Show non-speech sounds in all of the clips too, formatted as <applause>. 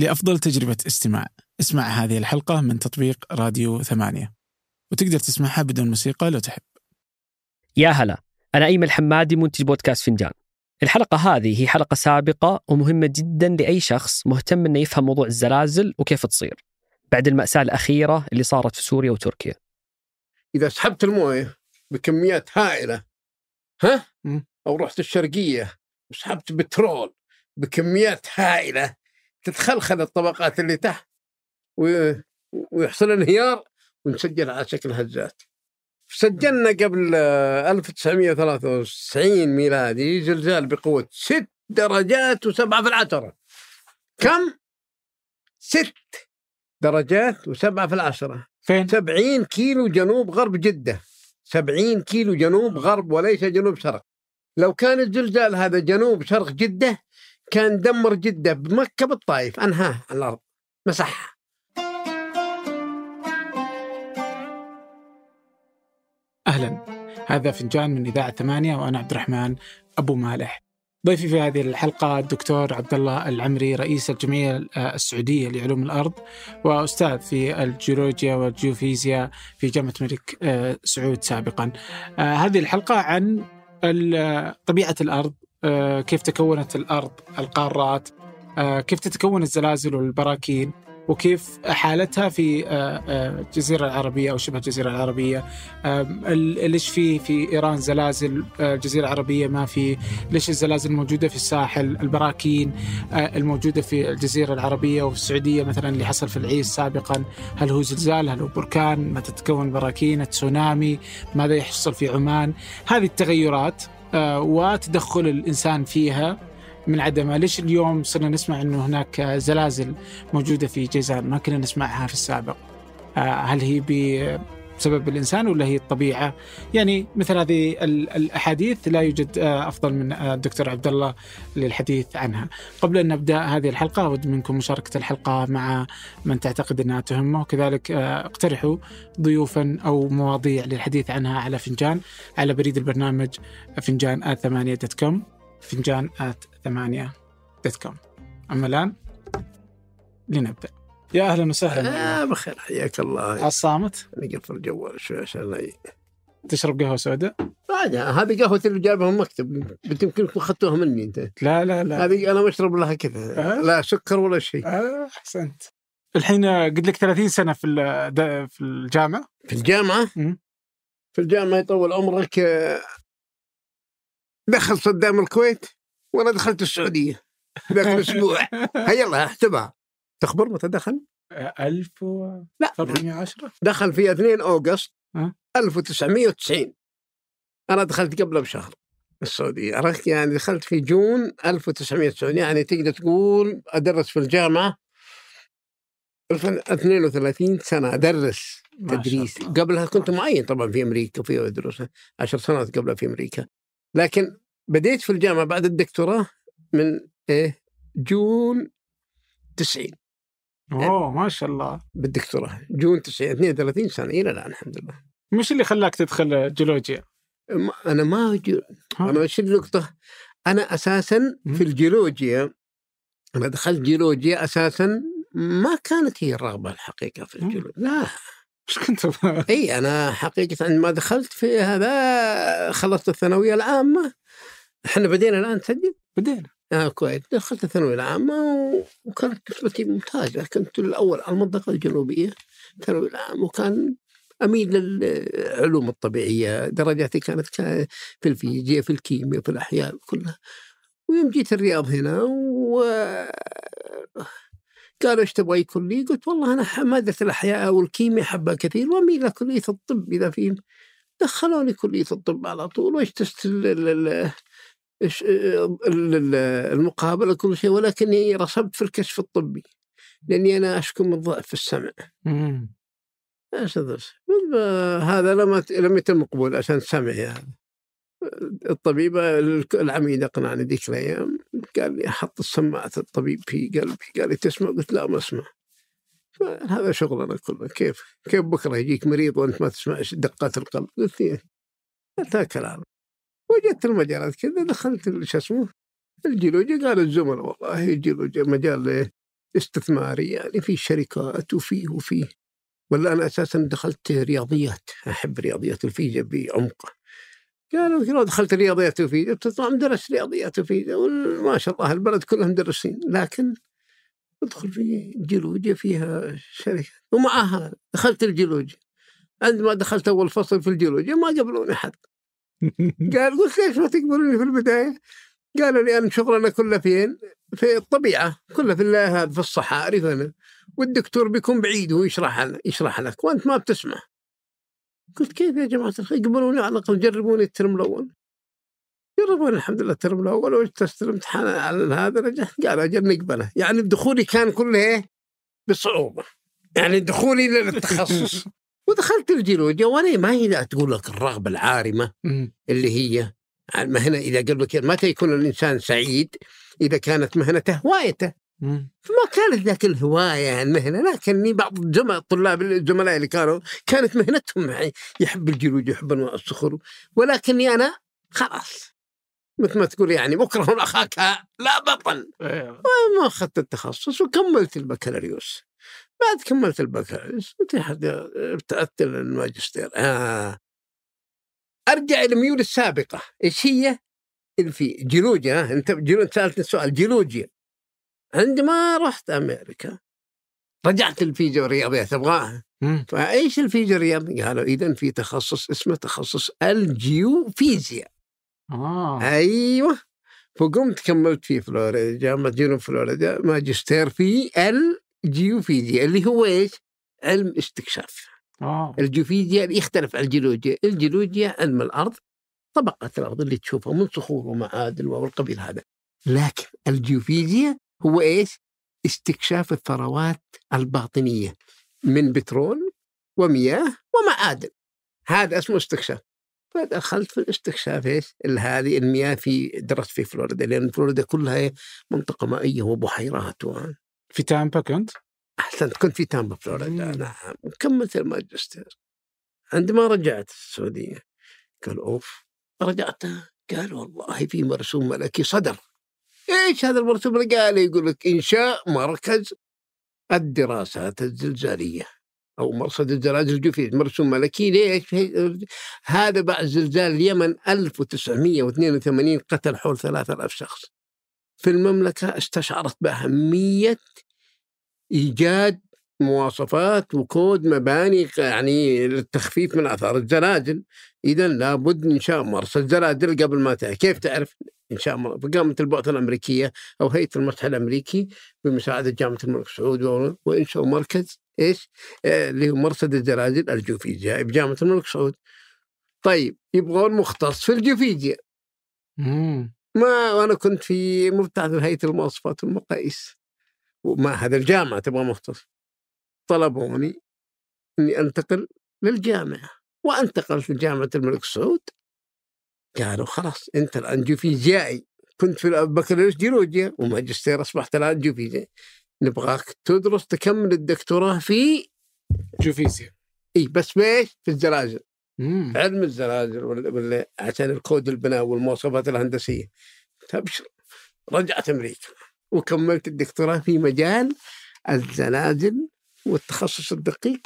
لأفضل تجربة استماع. اسمع هذه الحلقة من تطبيق راديو ثمانية. وتقدر تسمعها بدون موسيقى لو تحب. يا هلا أنا أيمن الحمادي منتج بودكاست فنجان. الحلقة هذه هي حلقة سابقة ومهمة جدا لأي شخص مهتم أنه يفهم موضوع الزلازل وكيف تصير. بعد المأساة الأخيرة اللي صارت في سوريا وتركيا. إذا سحبت الموية بكميات هائلة ها. أو رحت الشرقية وسحبت بترول بكميات هائلة تتخلخل الطبقات اللي تحت. ويحصل انهيار ونسجل على شكل هزات سجلنا قبل آه، 1993 ميلادي زلزال بقوة ست درجات وسبعة في العشرة كم؟ ست درجات وسبعة في العشرة فين؟ 70 كيلو جنوب غرب جدة 70 كيلو جنوب غرب وليس جنوب شرق لو كان الزلزال هذا جنوب شرق جدة كان دمر جدة بمكة بالطائف. أنهاها على الأرض. مسحها. أهلا. هذا فنجان من إذاعة ثمانية وأنا عبد الرحمن أبو مالح. ضيفي في هذه الحلقة الدكتور عبد الله العمري رئيس الجمعية السعودية لعلوم الأرض وأستاذ في الجيولوجيا والجيوفيزياء في جامعة الملك آه، سعود سابقا. آه، هذه الحلقة عن طبيعة الأرض آه، كيف تكونت الأرض القارات آه، كيف تتكون الزلازل والبراكين وكيف حالتها في آه، آه، الجزيرة العربية أو شبه الجزيرة العربية. ليش في في إيران زلازل؟ آه، الجزيرة العربية ما في. ليش الزلازل الموجودة في الساحل؟ البراكين آه، الموجودة في الجزيرة العربية وفي السعودية مثلا اللي حصل في العيس سابقا. هل هو زلزال؟ هل هو بركان؟ متى تتكون براكين تسونامي ماذا يحصل في عمان؟ هذه التغيرات آه، وتدخل الإنسان فيها من عدمها ليش اليوم صرنا نسمع أنه هناك آه، زلازل موجودة في جيزان؟ ما كنا نسمعها في السابق. آه، هل هي بسبب الإنسان ولا هي الطبيعة؟ يعني مثل هذه ال- الأحاديث لا يوجد آه، أفضل من آه، الدكتور عبد الله للحديث عنها. قبل أن نبدأ هذه الحلقة أود منكم مشاركة الحلقة مع من تعتقد أنها تهمه وكذلك آه، اقترحوا ضيوفا أو مواضيع للحديث عنها على فنجان على بريد البرنامج فنجان at ثمانية dot com فنجان at ثمانية dot com. أما الآن لنبدأ. يا أهلا وسهلا. آه بخير حياك الله. على الصامت نقفل الجوال شوي عشان لا تشرب قهوة سوداء؟ هذه قهوة اللي جايبها من المكتب انت يمكن اخذتوها مني أنت. لا لا لا. هذه أنا بشرب لها كذا. أه؟ لا سكر ولا شيء. آه، أحسنت. الحين آه، قد لك 30 سنة في في الجامعة. في الجامعة؟ مم. في الجامعة يطول عمرك آه، دخل صدام الكويت وأنا دخلت السعودية. ذاك الأسبوع <laughs> هيا الله احتبها تخبر متى دخل؟ 1410 لا. دخل في 2 أوغست أه؟ 1990 أنا دخلت قبله بشهر السعودية. عرفت؟ يعني دخلت في جون 1990 يعني تقدر تقول أدرس في الجامعة الف- 32 سنة شاء تدريس. قبلها كنت معين طبعا في أمريكا وفي أدرس عشر سنوات قبلها في أمريكا. لكن بديت في الجامعة بعد الدكتوراه من إيه؟ جون 90 أوه ما شاء الله بالدكتوراه جون 90 32 سنة إلى الآن الحمد لله مش اللي خلاك تدخل جيولوجيا أنا ما. ها؟ أنا وش النقطة؟ أنا أساسا. في الجيولوجيا أنا دخلت جيولوجيا أساسا ما كانت هي الرغبة الحقيقة في. الجيولوجيا لا إيش كنت إي أنا حقيقة عندما دخلت في هذا خلصت الثانوية العامة إحنا بدينا الآن نسجل بدينا آه كويس دخلت الثانوية العامة وكانت نسبتي ممتازة. كنت الأول على المنطقة الجنوبية الثانوية العامة وكان أميل للعلوم الطبيعية. درجاتي كانت كا- في الفيزياء في الكيمياء في الأحياء كلها. ويوم جيت الرياض هنا و قالوا إيش تبغى كلية؟ قلت والله أنا مادة الأحياء والكيمياء حبها كثير وأميل إلى كلية الطب إذا في دخلوني كلية الطب على طول وإجتزت المقابلة كل شيء ولكني رسبت في الكشف الطبي لأني أنا أشكو من ضعف في السمع. مم. إيش أدرس؟ هذا لم لم يتم قبول عشان سمعي هذا. الطبيبة العميد أقنعني ذيك الأيام قال لي أحط السماعة الطبيب في قلبي قال لي تسمع؟ قلت لا ما أسمع. هذا شغلنا كله كيف كيف بكرة يجيك مريض وأنت ما تسمع دقات القلب؟ قلت لي انتهى كلام وجدت المجالات كذا دخلت شو اسمه الجيولوجيا قال الزملاء والله الجيولوجيا مجال استثماري يعني في شركات وفيه وفيه ولا أنا أساسا دخلت رياضيات أحب رياضيات الفيزياء بعمق. قالوا لو دخلت رياضيات وفيزياء بتطلع مدرس رياضيات وفيزياء. ما شاء الله البلد كلها مدرسين. لكن ادخل في جيولوجيا فيها شركة. ومعها دخلت الجيولوجيا. عندما دخلت أول فصل في الجيولوجيا ما قبلوني حد. <laughs> قال قلت ليش ما تقبلوني في البداية؟ قالوا لي أن شغلنا كله فين؟ في الطبيعة كله في الله في الصحاري فأنا والدكتور بيكون بعيد ويشرح لنا يشرح لك وأنت ما بتسمع. قلت كيف يا جماعة الخير؟ قبلوني على الأقل جربوني الترم الأول. جربوني الحمد لله الترم الأول واجتزت الامتحان على هذا رجعت قال أجل نقبله. يعني دخولي كان كله إيه؟ بصعوبة. يعني دخولي للتخصص. <laughs> ودخلت الجيولوجيا وأنا ما هي تقول لك الرغبة العارمة اللي هي المهنة إذا قلبك متى يكون الإنسان سعيد إذا كانت مهنته هوايته. فما كانت ذاك الهواية المهنه لكني بعض الجمع الطلاب الزملاء اللي كانوا كانت مهنتهم معي. يحب الجلود يحب أنواع الصخور ولكني أنا خلاص. مثل ما تقول يعني مكره أخاك لا بطل. أيوه. ما أخذت التخصص وكملت البكالوريوس. بعد كملت البكالوريوس ابتعدت للماجستير آه. أرجع إلى الميول السابقة. إيش هي؟ في جيولوجيا. أنت جيولوجيا سألتني السؤال جيولوجيا. عندما رحت أمريكا. رجعت الفيزياء والرياضيات ابغاها فإيش الفيزياء والرياضيات؟ قالوا اذا في تخصص اسمه تخصص الجيوفيزياء. آه. أيوه. فقمت كملت في فلوريدا جامعه جنوب فلوريدا ماجستير في الجيوفيزياء اللي هو إيش؟ علم استكشاف آه. الجيوفيزياء يختلف عن الجيولوجيا. الجيولوجيا علم الأرض طبقة الأرض اللي تشوفها من صخور ومعادن والقبيل هذا. لكن الجيوفيزياء هو إيش؟ استكشاف الثروات الباطنية من بترول ومياه ومعادن هذا اسمه استكشاف. فدخلت في الاستكشاف إيش؟ هذه المياه في درست في فلوريدا لأن فلوريدا كلها منطقة مائية وبحيرات و... في تامبا كنت؟ احسنت كنت في تامبا فلوريدا نعم. وكملت الماجستير عندما رجعت السعودية؟ قال أوف. رجعت. قال والله في مرسوم ملكي صدر. إيش هذا المرسوم؟ قال يقول لك إنشاء مركز الدراسات الزلزالية. أو مرصد الزلازل الجوفي. مرسوم ملكي ليش؟ هذا بعد زلزال اليمن 1982 قتل حول 3000 شخص. في المملكة استشعرت بأهمية إيجاد مواصفات وكود مباني يعني للتخفيف من آثار الزلازل اذا لابد انشاء مرصد زلازل قبل ما تعرف كيف تعرف انشاء مرصد فقامت البعثة الأمريكية أو هيئة المسح الأمريكي بمساعدة جامعة الملك سعود وانشأوا مركز إيش؟ آه، اللي هو مرصد الزلازل الجيوفيزياء بجامعة الملك سعود. طيب يبغون مختص في الجيوفيزياء. ما وأنا كنت في مبتعث هيئه المواصفات والمقاييس. وما هذا الجامعة تبغى مختص. طلبوني إني أنتقل للجامعة. وانتقلت لجامعه الملك سعود. قالوا خلاص أنت الآن جيوفيزيائي. كنت في البكالوريوس جيولوجيا. وماجستير أصبحت الآن جيوفيزيائي. نبغاك تدرس تكمل الدكتوراه في جيوفيزياء. إي بس بإيش؟ في الزلازل مم. علم الزلازل ولا, عشان الكود البناء والمواصفات الهندسية تبشر رجعت أمريكا وكملت الدكتوراه في مجال الزلازل والتخصص الدقيق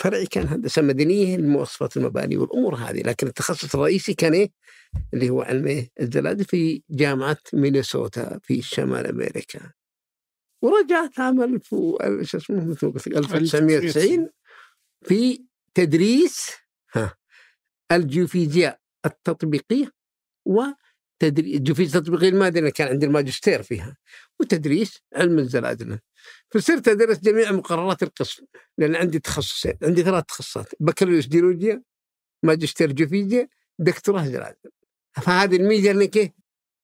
فرعي كان هندسة مدنية لمواصفات المباني والأمور هذه لكن التخصص الرئيسي كان إيه؟ اللي هو علم إيه؟ الزلازل في جامعة مينيسوتا في شمال أمريكا ورجعت عام 1000 شو اسمه مثل ما قلت 1990 في تدريس الجيوفيزياء التطبيقية و تدريس الجيوفيزياء التطبيقية الماديه كان عندي الماجستير فيها وتدريس علم الزلازل فصرت أدرس جميع مقررات القسم لأن عندي تخصصين عندي ثلاث تخصصات بكالوريوس جيولوجيا ماجستير جيوفيزياء دكتوراه زلازل فهذه الميزة إنك إيه؟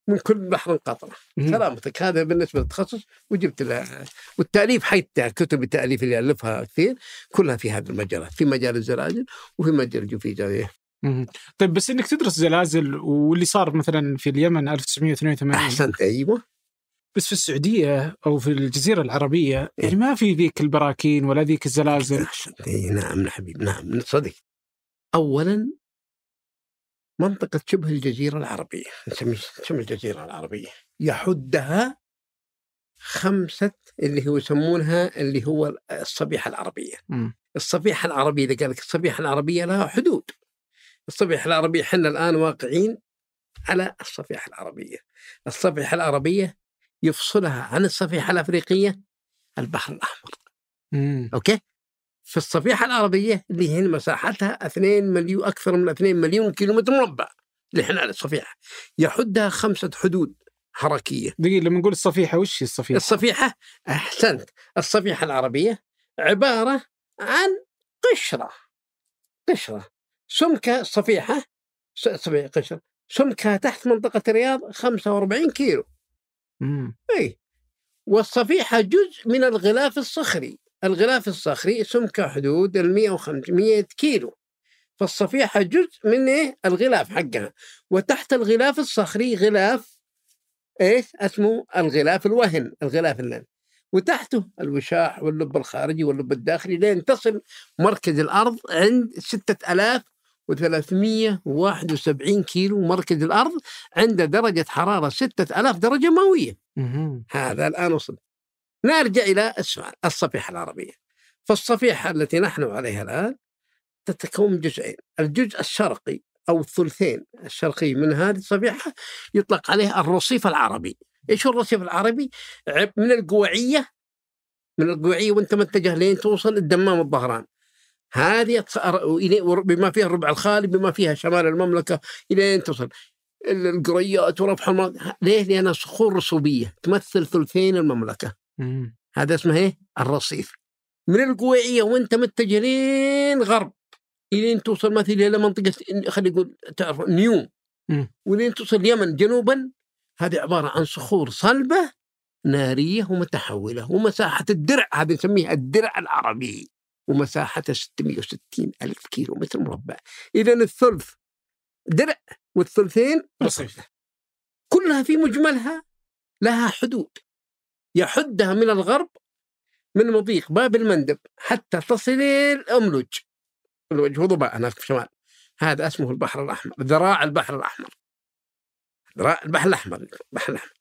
من كل بحر قطرة. سلامتك هذا بالنسبة للتخصص وجبت لها والتأليف حتى كتب التاليف اللي ألفها كثير كلها في هذه المجالات في مجال الزلازل وفي مجال الجيوفيزياء طيب بس إنك تدرس زلازل واللي صار مثلا في اليمن 1982 أحسنت أيوه. بس في السعودية أو في الجزيرة العربية يعني ما في ذيك البراكين ولا ذيك الزلازل. اي نعم حبيبي نعم صدق. اولا منطقة شبه الجزيرة العربية نسمي شبه الجزيرة العربية. يحدها خمسة اللي هو يسمونها اللي هو الصبيحة العربية. الصبيحة العربية إذا قال لك الصبيحة العربية لها حدود. الصبيحة العربية إحنا الآن واقعين على الصفيحة العربية. الصفيحة العربية يفصلها عن الصفيحة الأفريقية البحر الأحمر. مم. أوكي؟ في الصفيحة العربية اللي هي مساحتها 2 مليون أكثر من 2 مليون كيلومتر مربع اللي إحنا على الصفيحة. يحدها خمسة حدود حركية. دقيقة لما نقول الصفيحة وش هي الصفيحة؟ الصفيحة أحسنت. الصفيحة العربية عبارة عن قشرة. قشرة. سمكة الصفيحة س- صفيحة قشرة سمكها تحت منطقة الرياض 45 كيلو. مم. أي. والصفيحة جزء من الغلاف الصخري. الغلاف الصخري سمكة حدود ال 100 كيلو. فالصفيحة جزء من إيه؟ الغلاف حقها. وتحت الغلاف الصخري غلاف إيش؟ اسمه الغلاف الوهن الغلاف اللن وتحته الوشاح واللب الخارجي واللب الداخلي لين تصل مركز الأرض عند 6371 كيلو مركز الأرض عند درجة حرارة 6000 درجة مئوية. مهم. هذا الآن وصل. نرجع إلى السؤال الصفيحة العربية. فالصفيحة التي نحن عليها الآن تتكون من جزئين الجزء الشرقي أو الثلثين الشرقي من هذه الصفيحة يطلق عليه الرصيف العربي. إيش هو الرصيف العربي؟ من القوعية من القوعية وانت متجه لين توصل الدمام الظهران. هذه بما فيها الربع الخالي بما فيها شمال المملكة إلى توصل ال- القريات وربح المناطق ليه؟ لأنها صخور رسوبية تمثل ثلثين المملكة مم. هذا اسمه إيه؟ الرصيف من القويعية وأنت متجه لين غرب إلين توصل مثلا إلى منطقة خلينا نقول تعرف نيوم. ولين توصل اليمن جنوبا هذه عبارة عن صخور صلبة نارية ومتحولة ومساحة الدرع هذه نسميها الدرع العربي ومساحته 660 ألف كيلو متر مربع. إذا الثلث درع والثلثين رصيف كلها في مجملها لها حدود. يحدها من الغرب من مضيق باب المندب حتى تصل إلى الأملج الوجه ضباء هناك في الشمال. هذا اسمه البحر الأحمر ذراع البحر الأحمر. ذراع البحر الأحمر البحر الأحمر.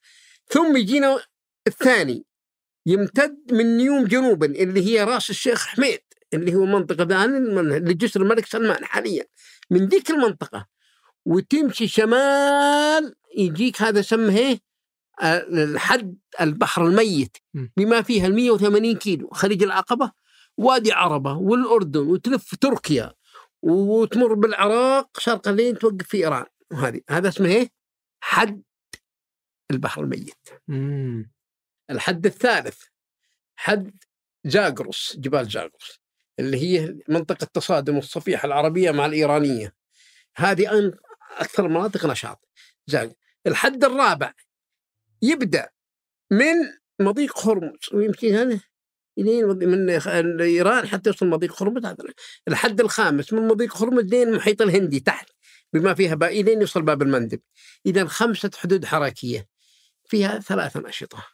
ثم يجينا الثاني يمتد من نيوم جنوبا اللي هي راس الشيخ حميد. اللي هو منطقة الآن اللي جسر الملك سلمان حاليا من ذيك المنطقة وتمشي شمال يجيك هذا سمه إيه؟ آه، الحد البحر الميت. بما فيها ال 180 كيلو خليج العقبة وادي عربة والأردن وتلف تركيا وتمر بالعراق شرقا لين توقف في إيران وهذه هذا اسمه إيه؟ حد البحر الميت مم. الحد الثالث حد جاقرس جبال جاقرس اللي هي منطقة تصادم الصفيحة العربية مع الإيرانية. هذه أن- أكثر المناطق نشاط. زاق الحد الرابع يبدأ من مضيق هرمز ويمشي هذا الين مض- من إيران حتى يوصل مضيق هرمز هذا الحد الخامس من مضيق هرمز لين المحيط الهندي تحت بما فيها بقى الين يوصل باب المندب. إذا خمسة حدود حركية فيها ثلاث أنشطة.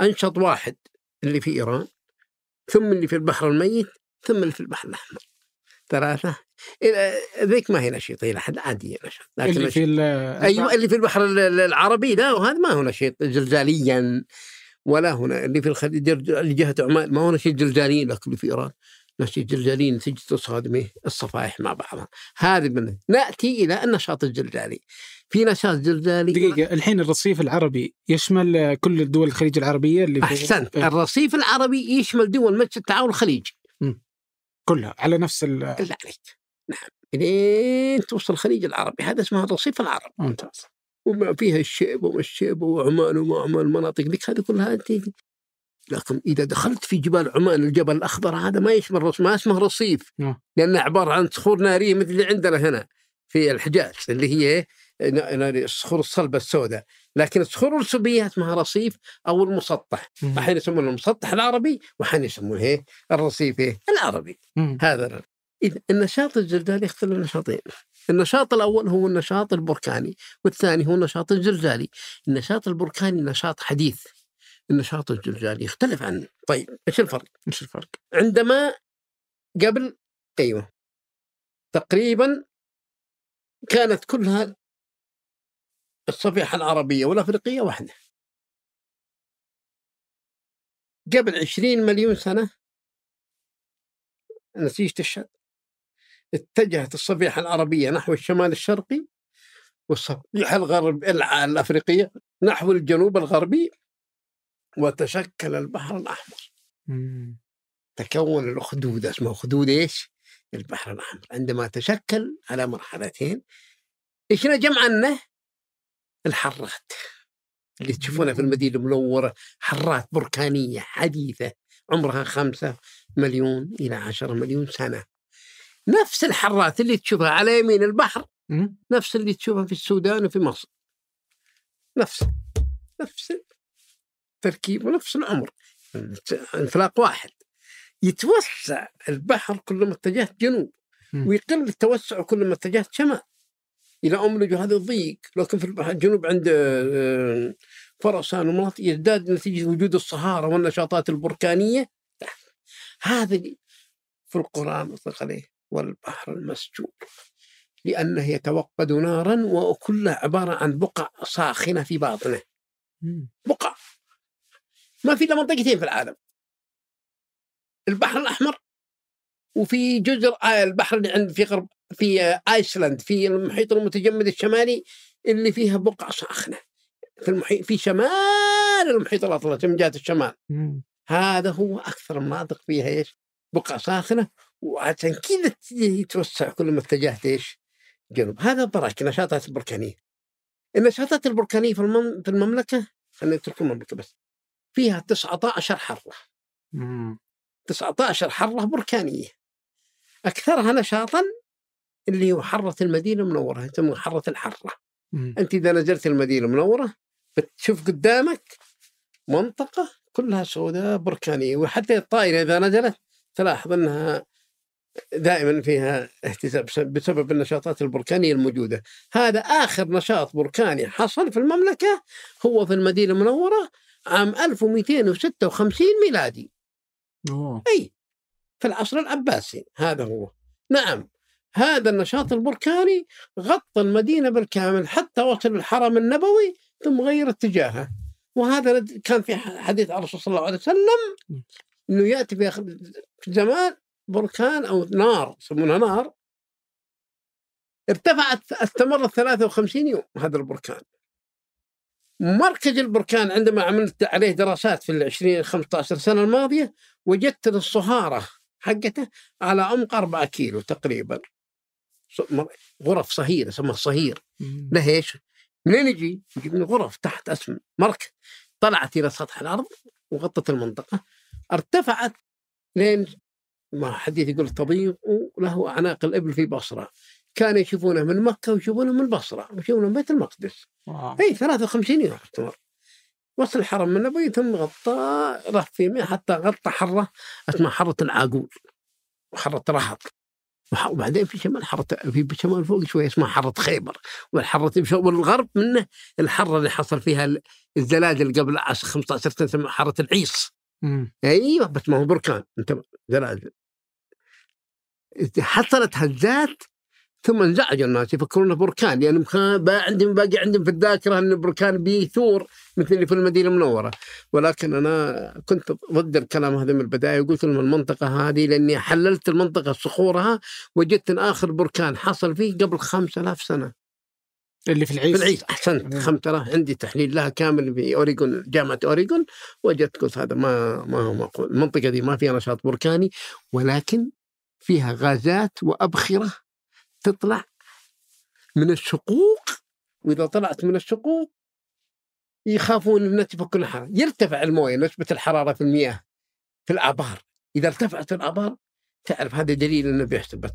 أنشط واحد اللي في إيران ثم اللي في البحر الميت ثم اللي في البحر الأحمر. ثلاثة إذا- ذيك ما هي نشيطه إلى حد عاديه نشاط لكن اللي في أيوه اللي في البحر ال- ال- العربي لا وهذا ما هو نشيط زلزاليا ولا هنا. اللي في الخليج اللي جهه عمان ما هو نشيط زلزالي لكن اللي في إيران نشيط زلزالي نتيجه تصادم إيه؟ الصفائح مع بعضها. هذه من نأتي إلى النشاط الزلزالي في نشاط زلزالي دقيقة الحين الرصيف العربي يشمل كل الدول الخليج العربية اللي إيه. الرصيف العربي يشمل دول مجلس التعاون الخليجي. كلها على نفس ال عليك. نعم الين توصل الخليج العربي؟ هذا اسمه الرصيف العربي ممتاز. وما فيها الشيب وما الشيب وعمان وما عمان المناطق ذيك هذه كلها انت لكن إذا دخلت في جبال عمان الجبل الأخضر هذا ما يشمل رص ما اسمه رصيف. نعم. لأنه عبارة عن صخور نارية مثل اللي عندنا هنا في الحجاز اللي هي الصخور الصلبة السوداء. لكن الصخور الرسوبيه اسمها رصيف أو المسطح. أحيانا يسمونه المسطح العربي واحيانا يسمونه إيه؟ الرصيف إيه؟ العربي مم. هذا إذا النشاط الزلزالي يختلف نشاطين النشاط الأول هو النشاط البركاني والثاني هو النشاط الزلزالي النشاط البركاني نشاط حديث النشاط الزلزالي يختلف عنه طيب إيش الفرق إيش الفرق؟ عندما قبل أيوه تقريبا كانت كلها الصفيحة العربية والأفريقية واحدة قبل 20 مليون سنة نتيجة الشد اتجهت الصفيحة العربية نحو الشمال الشرقي والصفيحة الغرب الأفريقية نحو الجنوب الغربي وتشكل البحر الأحمر مم. تكون الأخدود اسمه أخدود إيش؟ البحر الأحمر عندما تشكل على مرحلتين إيش نجم عنه؟ الحرات. اللي تشوفونها في المدينة المنورة حرات بركانية حديثة عمرها خمسة مليون إلى عشرة مليون سنة. نفس الحرات اللي تشوفها على يمين البحر. نفس اللي تشوفها في السودان وفي مصر. نفس نفس التركيب ونفس العمر. انفلاق واحد. يتوسع البحر كلما اتجهت جنوب. ويقل التوسع كلما اتجهت شمال. إلى املج هذا الضيق لكن في الجنوب عند آه، فرسان ومناطق يزداد نتيجة وجود الصهاره والنشاطات البركانية. هذا في القرآن مطلق عليه والبحر المسجور لأنه يتوقد نارا وكلها عبارة عن بقع ساخنة في باطنه. بقع. ما في إلا منطقتين في العالم. البحر الأحمر وفي جزر آه، البحر اللي عند في غرب في ايسلند في المحيط المتجمد الشمالي اللي فيها بقع ساخنه في المحيط في شمال المحيط الأطلسي من جهه الشمال مم. هذا هو أكثر المناطق فيها إيش؟ بقع ساخنه وعشان كذا يتوسع كل ما اتجهت إيش؟ جنوب هذا براك نشاطات البركانية النشاطات البركانية في المم... في المملكة خلينا نترك المملكة بس فيها 19 حرة مم. 19 حرة بركانية أكثرها نشاطا اللي هو حره المدينة المنوره يسمونها حره الحرة. مم. انت إذا نزلت المدينة المنوره بتشوف قدامك منطقة كلها سوداء بركانية وحتى الطائرة إذا نزلت تلاحظ أنها دائما فيها اهتزاز بسبب- النشاطات البركانية الموجودة. هذا آخر نشاط بركاني حصل في المملكة هو في المدينة المنوره عام 1256 ميلادي. أوه. أي في العصر العباسي هذا هو. نعم. هذا النشاط البركاني غطى المدينة بالكامل حتى وصل الحرم النبوي ثم غير اتجاهه. وهذا كان في حديث الرسول صلى الله عليه وسلم إنه يأتي في زمان بركان أو نار يسمونها نار ارتفعت استمرت 53 يوم هذا البركان. مركز البركان عندما عملت عليه دراسات في ال 20 15 سنة الماضية وجدت الصهارة حقته على عمق 4 كيلو تقريبا. غرف صهير اسمها الصهير مم. له إيش؟ منين يجي؟ يجي من غرف تحت اسم مركز طلعت إلى سطح الأرض وغطت المنطقة ارتفعت لين ما حديث يقول تضيق له أعناق الإبل في بصرة كانوا يشوفونه من مكة ويشوفونه من البصره ويشوفونه من بيت المقدس. أي 53 يوم استمر وصل الحرم من النبوي ثم غطى رف في يمين حتى غطى حرة اسمها حرة العاقول وحرة رهط وبعدين في شمال حره في شمال فوق شوية اسمها حرة خيبر. والحرة بش- والغرب منه الحرة اللي حصل فيها ال- الزلازل قبل 10 15 سنة اسمها حرة العيص. أيوه بس ما هو بركان انت زلازل. حصلت هزات ثم انزعجوا الناس يفكرونه بركان لأن يعني عندهم باقي عندهم في الذاكرة ان البركان بيثور مثل اللي في المدينة المنورة. ولكن أنا كنت ضد الكلام هذا من البداية وقلت لهم المنطقة هذه لأني حللت المنطقة صخورها وجدت إن آخر بركان حصل فيه قبل 5000 سنة. اللي في العيس في العيس أحسنت. مم. 5000 عندي تحليل لها كامل في اوريجون جامعة اوريجون وجدت قلت هذا ما ما هو معقول المنطقة دي ما فيها نشاط بركاني ولكن فيها غازات وأبخرة تطلع من الشقوق وإذا طلعت من الشقوق يخافون إنها تفك الحراره يرتفع الموية نسبة الحرارة في المياه في الآبار. إذا ارتفعت الآبار تعرف هذا دليل إنه بيحصل بس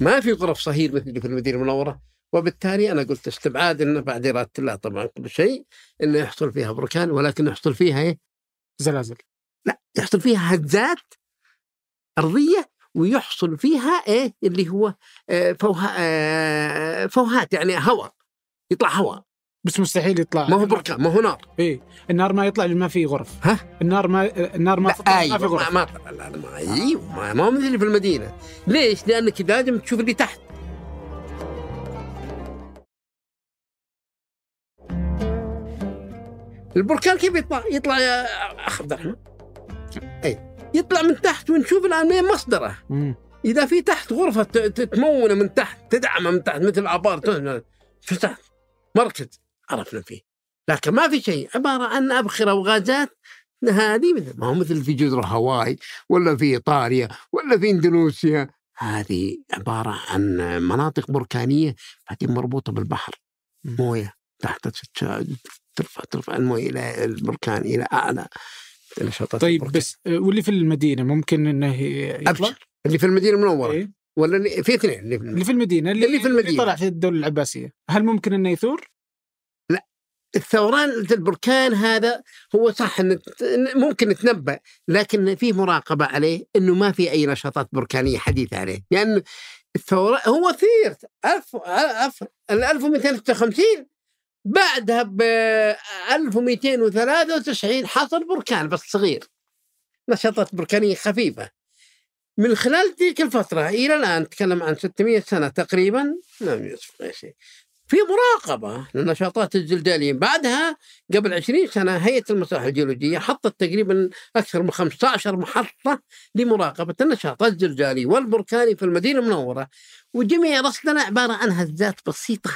ما في غرف صهيل مثل اللي في المدينة المنورة. وبالتالي أنا قلت استبعاد انه بعد اراده الله طبعا كل شيء إنه يحصل فيها بركان ولكن يحصل فيها إيه؟ زلازل. لا يحصل فيها هزات أرضية ويحصل فيها إيه؟ اللي هو آه، فوها آه، فوهات يعني هواء يطلع هواء. بس مستحيل يطلع. ما هو بركان ما هو نار. إيه النار ما يطلع لما في غرف. ها؟ النار ما النار ما لا تطلع ما في غرف. ما ما لا، ما أيوه ما, ما هو مثل اللي في المدينة. ليش؟ لأنك لازم تشوف اللي تحت. البركان كيف يطلع؟ يطلع يا اخ عبد الرحمن إيه. يطلع من تحت ونشوف الآن وين مصدره. مم. إذا في تحت غرفة تمونه من تحت تدعمه من تحت مثل عبار ت- في تحت مركز. عرفنا فيه. لكن ما في شيء. عبارة عن أبخرة وغازات. هذه مثل ما هو مثل في جزر هاواي ولا في إيطاليا ولا في إندونيسيا. هذه عبارة عن مناطق بركانية بعدين مربوطة بالبحر. موية تحت ترفع ترفع الموية إلى البركان إلى أعلى. نشاطات طيب البركان. بس آه، واللي في المدينة ممكن إنه يطلع أبشر اللي في المدينة المنوره إيه؟ ولا اللي في اثنين اللي في اللي في المدينة اللي, اللي في المدينة. اللي طلع في الدولة العباسية هل ممكن إنه يثور؟ الثوران البركان هذا هو صح إن ممكن نتنبأ لكن في مراقبة عليه إنه ما في أي نشاطات بركانية حديثة عليه لأن الثوران هو ثير 1000 1000 ال 1256 بعدها ب 1293 حصل بركان بس صغير نشاطات بركانية خفيفة. من خلال تلك الفترة إلى الآن نتكلم عن 600 سنة تقريبا لم أي شيء في مراقبة للنشاطات الزلزالية. بعدها قبل 20 سنة هيئة المصالح الجيولوجية حطت تقريبا أكثر من 15 محطة لمراقبة النشاط الزلزالي والبركاني في المدينة المنورة. وجميع رصدنا عبارة عن هزات بسيطة.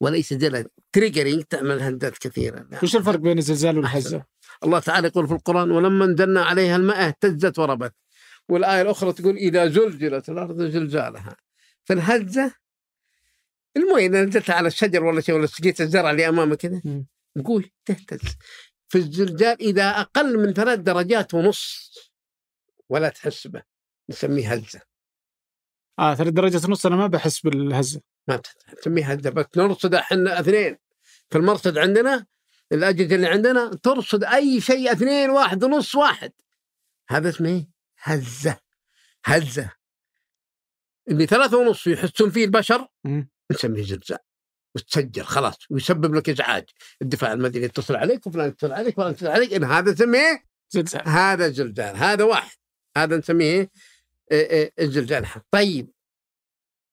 وليس زلزال تريجرينج تعمل هزات كثيرة لا. وش الفرق بين الزلزال والهزه؟ الله تعالى يقول في القرآن ولما انزلنا عليها الماء اهتزت وربت والآية الأخرى تقول إذا زلزلت الأرض زلزالها فالهزة المويه إذا نزلت على الشجر ولا شيء ولا سقيت الزرع اللي أمامك كذا مم. تقول تهتز في الزلزال إذا أقل من ثلاث درجات ونص ولا تحس به نسميه هزة آه ثلاث درجات ونص أنا ما بحس بالهزة. ما نسميه هزة. بس نرصد إحنا اثنين. في المرصد عندنا الأجهزة اللي عندنا ترصد أي شيء اثنين واحد ونص واحد. هذا اسمه إيه؟ هزة. هزة. اللي ثلاثة ونص يحسون فيه البشر. نسميه زلزال وتسجل خلاص. ويسبب لك إزعاج. الدفاع المدني يتصل عليك وفلان يتصل عليك وفلان يتصل عليك. إن هذا نسميه زلزال هذا زلزال هذا واحد. هذا نسميه الزلزال طيب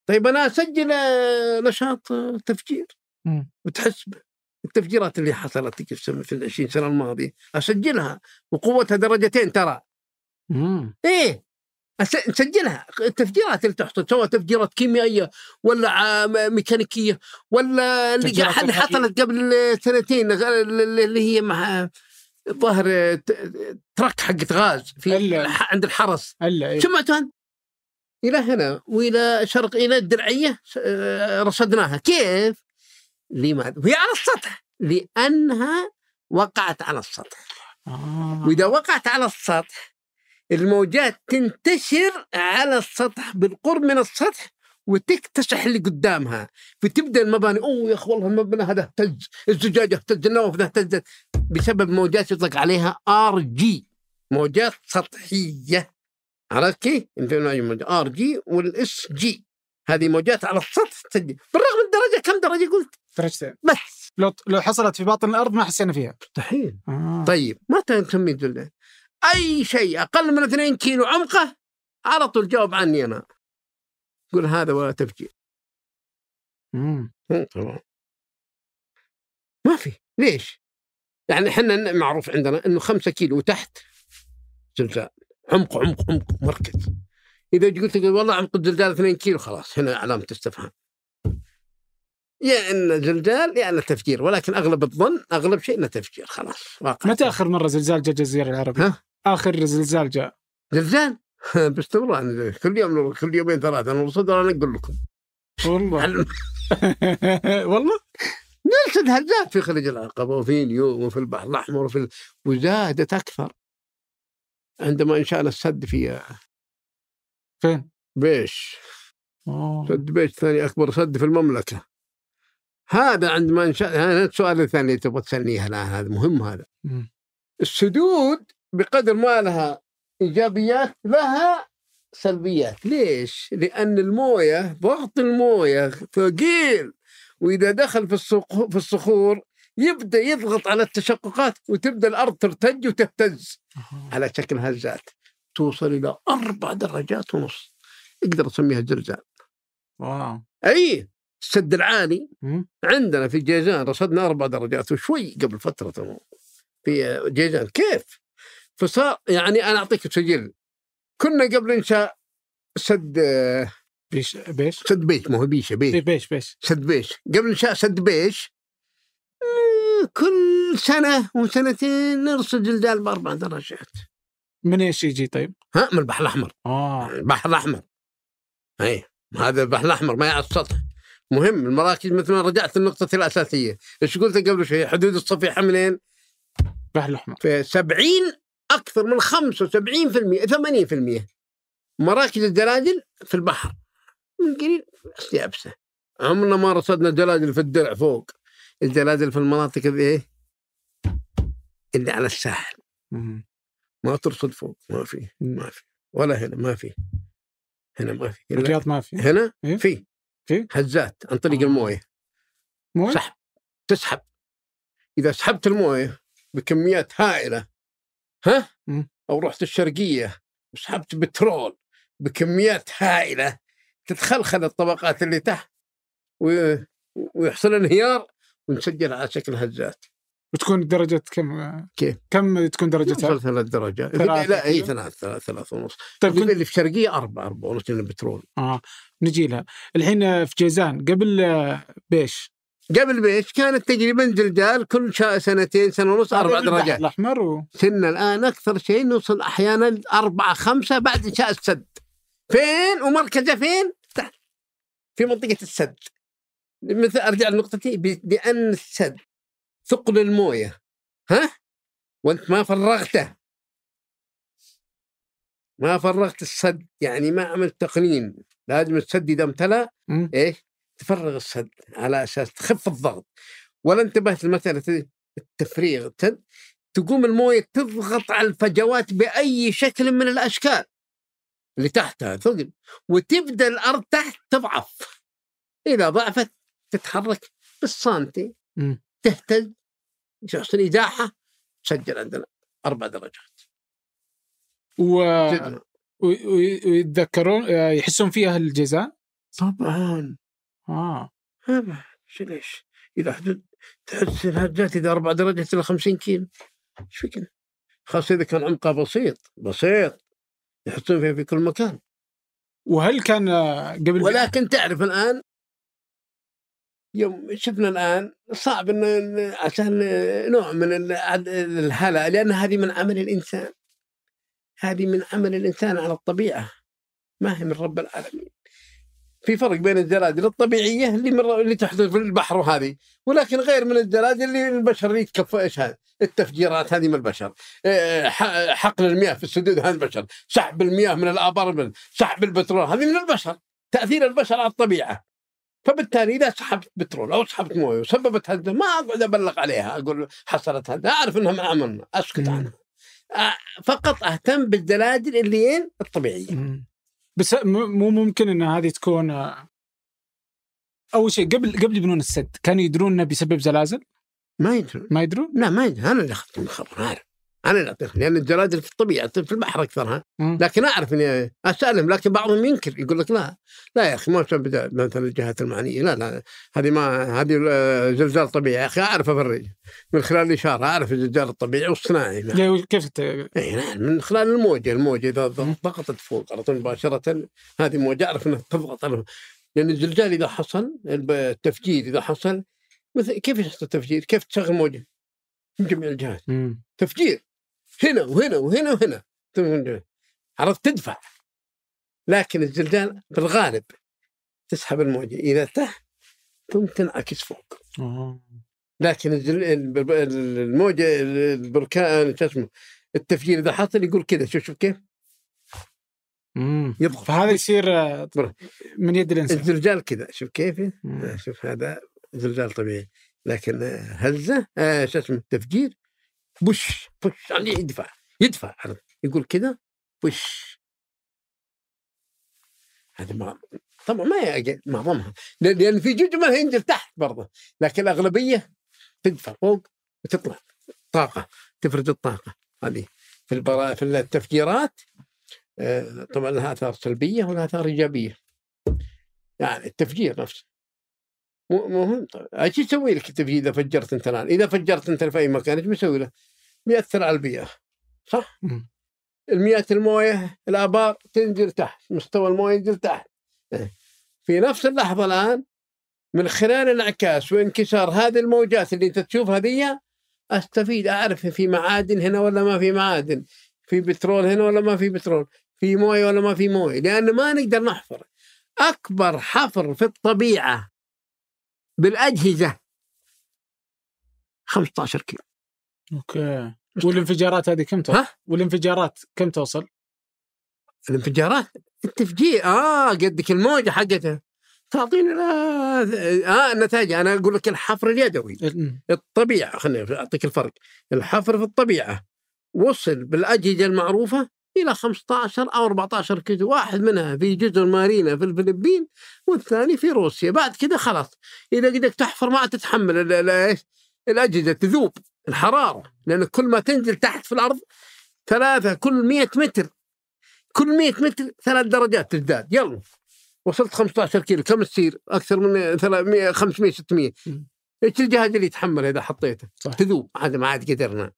طيب أنا أسجل آه، نشاط آه، تفجير مم. وتحس به. التفجيرات اللي حصلت في في العشرين سنة الماضية أسجلها وقوتها درجتين ترى مم. إيه نسجلها التفجيرات اللي تحصل سواء تفجيرات كيميائية ولا م- ميكانيكية ولا اللي. حصلت قبل سنتين اللي هي مع ظهر ت- ترك حقت غاز في عند الحرس إيه. سمعتوا أنت؟ إلى هنا وإلى شرق إلى الدرعية آه، رصدناها كيف؟ لماذا؟ وهي على السطح لأنها وقعت على السطح آه. وإذا وقعت على السطح الموجات تنتشر على السطح بالقرب من السطح وتكتسح اللي قدامها. فتبدأ المباني أوه يا أخي والله المبنى هذا اهتز الزجاج اهتز النوافذ اهتزت بسبب موجات يطلق عليها Rg موجات سطحية. عرفت كيف؟ Rg وال Sg. هذه موجات على السطح تسجل بالرغم من الدرجه كم درجة قلت؟ درجتين بس. لو لو حصلت في باطن الأرض ما حسينا فيها. مستحيل. آه. طيب نسميه زلزال؟ أي شيء أقل من 2 كيلو عمقه على طول جاوب عني أنا. قول هذا ولا تفجير. مم. مو طبعا ما في. ليش؟ يعني إحنا معروف عندنا إنه 5 كيلو وتحت زلزال. عمق عمق عمق مركز. إذا قلت والله عمق الزلزال 2 كيلو خلاص هنا علامة استفهام. يا إن زلزال يا إن تفجير ولكن أغلب الظن أغلب شيء إنه تفجير خلاص واقع. متى آخر مرة زلزال جاء الجزيره العربية؟ ها؟ آخر زلزال جاء. زلزال؟ <laughs> باستمرار كل يوم كل يومين ثلاثة نرصد ولا نقول لكم. والله. <laughs> والله؟ نرصد هزات في خليج العقبه وفي اليوم وفي البحر الأحمر وفي ال... وزادت أكثر. عندما انشانا السد في فين؟ بيش. أوه. سد بيش ثاني أكبر سد في المملكة. هذا عندما انشا هذا السؤال الثاني اللي تبغى تسالنيه الان هذا مهم هذا. السدود بقدر ما لها إيجابيات لها سلبيات. ليش؟ لأن الموية ضغط الموية ثقيل وإذا دخل في الصخور في الصخور يبدأ يضغط على التشققات وتبدأ الأرض ترتج وتهتز على شكل هزات توصل إلى أربع درجات ونص. أقدر أسميها زلزال واو. أي؟ السد العالي. عندنا في جيزان رصدنا أربع درجات وشوي قبل فترة ترى في جيزان. كيف؟ فصار يعني أنا أعطيك سجل كنا قبل انشاء سد بيش بيش؟ سد بيش ما هو بيشه بيش. بيش بيش. سد بيش. قبل انشاء سد بيش كل سنة وسنتين نرصد جلدال بأربع درجات. من إيش يجي طيب؟ ها من البحر الأحمر. آه. البحر الأحمر. اي هذا البحر الأحمر ما على السطح. مهم المراكز مثل ما رجعت للنقطة الأساسية. إيش قلت قبل شوي؟ حدود الصفيحة منين البحر الأحمر. في 70 أكثر من 75% 80% مراكز الدلاجل في البحر. من قليل بس يابسة. عمرنا ما رصدنا دلاجل في الدرع فوق. الدلاجل في المناطق اللي إيه؟ اللي على الساحل. ما ترصد فوق ما في ما في. ولا هنا ما في. هنا ما في. الرياض ما في. هنا إيه؟ في. في؟ هزات عن طريق آه. الموية. مو سحب. تسحب. إذا سحبت الموية بكميات هائلة ها. أو رحت الشرقية وسحبت بترول بكميات هائلة تتخلخل الطبقات اللي تحت. ويحصل انهيار ونسجل على شكل هزات بتكون درجة كم كيف؟ كم تكون درجتها؟ توصل ثلاث درجات ثلاثة لا إي؟ ثلاث ثلاث ثلاث ونص طيب كنت... اللي في الشرقية أربعة أربعة ونص لأنه بترول آه نجي لها الحين في جيزان قبل آه، بيش قبل بيش كانت تقريبا زلزال كل سنتين سنة ونص أربع درجات. الأحمر و... سنة الآن أكثر شيء نوصل أحيانا أربعة خمسة بعد إنشاء السد. فين؟ ومركزة فين؟ تحت. في منطقة السد. مثل أرجع لنقطتي ب- بأن السد ثقل الموية. ها؟ وأنت ما فرغته. ما فرغت السد. يعني ما عملت تقنين لازم السد إذا امتلأ. إيش؟ تفرغ السد على أساس تخف الضغط ولا انتبهت لمساله التفريغ السد تقوم الموية تضغط على الفجوات بأي شكل من الأشكال اللي تحتها ثقل وتبدأ الأرض تحت تضعف. إذا ضعفت تتحرك بالسنتي مم. تهتز يحصل ازاحه تسجل عندنا أربع درجات. و... ويتذكرون آه، يحسون فيها أهل الجيزان؟ طبعا. آه. شو ليش؟ إذا حدود تحس الهجات إذا أربع درجات إلى 50 كيلو. إيش فيك؟ خاصه إذا كان عمقها بسيط بسيط. يحطون فيها في كل مكان. وهل كان آه، قبل ولكن تعرف الآن يوم شفنا الآن صعب إن عشان نوع من ال- الهلع لأن هذه من عمل الإنسان. هذه من عمل الإنسان على الطبيعة. ما هي من رب العالمين. في فرق بين الزلازل الطبيعية اللي من اللي تحدث في البحر وهذه ولكن غير من الزلازل اللي البشر يتكفى إيش هذا التفجيرات هذه من البشر. إيه، ح- حقن المياه في السدود هذا البشر. سحب المياه من الآبار من سحب البترول هذه من البشر. تأثير البشر على الطبيعة. فبالتالي إذا سحبت بترول أو سحبت موية وسببت هزه ما أقعد أبلغ عليها أقول حصلت هزه أعرف انها من عملنا اسكت. عنها. فقط أهتم بالزلازل اللي الطبيعية. بس مو ممكن إن هذه تكون أول شيء قبل قبل يبنون السد كانوا يدرون إنه بيسبب زلازل؟ ما يدرون ما يدرون؟ لا ما يدري أنا اللي أخذت من الخبر عارف أنا اللي اعطيك لأن الزلازل في الطبيعة في البحر أكثرها. لكن أعرف إني أسألهم لكن بعضهم ينكر يقول لك لا لا يا أخي ما مثلا الجهات المعنية لا لا هذه ما هذه زلزال طبيعي يا أخي أعرف أفرج من خلال الإشارة أعرف الزلزال الطبيعي والصناعي كيف اي نعم من خلال الموجة الموجة إذا ضغطت فوق على طول مباشرة هذه موجة أعرف إنها تضغط على لأن الزلزال إذا حصل التفجير إذا حصل مثل كيف يحصل التفجير؟ كيف تشغل موجة؟ من جميع الجهات. تفجير هنا وهنا وهنا وهنا. عرفت تدفع. لكن الزلزال بالغالب تسحب الموجة. إذا تحت ثم تنعكس فوق. لكن الموجة البركان شو اسمه التفجير إذا حصل يقول كذا. شوف شوف كيف. يضغط فهذا يصير من يد الإنسان. الزلزال كذا. شوف كيف. شوف هذا زلزال طبيعي. لكن هزه آه شو اسمه تفجير بش بش يعني يدفع يدفع؟ يقول كذا بش هذا ما طبعا ما معظمها لأن في جزء منها ينزل تحت برضه. لكن الأغلبية تدفع فوق وتطلع. طاقة تفرز الطاقة. هذه في البرا في التفجيرات آه، طبعا لها آثار سلبية ولها آثار إيجابية. يعني التفجير نفسه. مهم طيب أيش يسوي لك التفجير إذا فجرت أنت الآن؟ إذا فجرت أنت في أي مكان إيش بيسوي له؟ بياثر على البيئة صح؟ المياه الموية الآبار تنزل تحت مستوى الموية ينزل تحت إيه. في نفس اللحظة الآن من خلال انعكاس وانكسار هذه الموجات اللي أنت تشوفها ذي أستفيد أعرف في معادن هنا ولا ما في معادن في بترول هنا ولا ما في بترول في موية ولا ما في موية لأن ما نقدر نحفر أكبر حفر في الطبيعة بالأجهزة 15 كيلو أوكي. والانفجارات هذه كم توصل؟ ها؟ والانفجارات كم توصل؟ الانفجارات؟ التفجير؟ آه قدك الموجة حقتها تعطيني آه النتائج. أنا أقول لك الحفر اليدوي. الطبيعة خليني أعطيك الفرق. الحفر في الطبيعة وصل بالأجهزة المعروفة إلى 15 أو 14 كيلو. واحد منها في جزر مارينا في الفلبين والثاني في روسيا. بعد كده خلاص. إذا قدرت تحفر ما تتحمل؟ الأجهزة تذوب. الحرارة لأن كل ما تنزل تحت في الأرض ثلاثة كل 100 متر كل 100 متر ثلاث درجات تزداد يلا وصلت 15 كيلو كم تصير؟ أكثر من 300 500 600 مم. إيش الجهاز اللي يتحمل إذا حطيته؟ صح. تذوب هذا ما عاد قدرنا.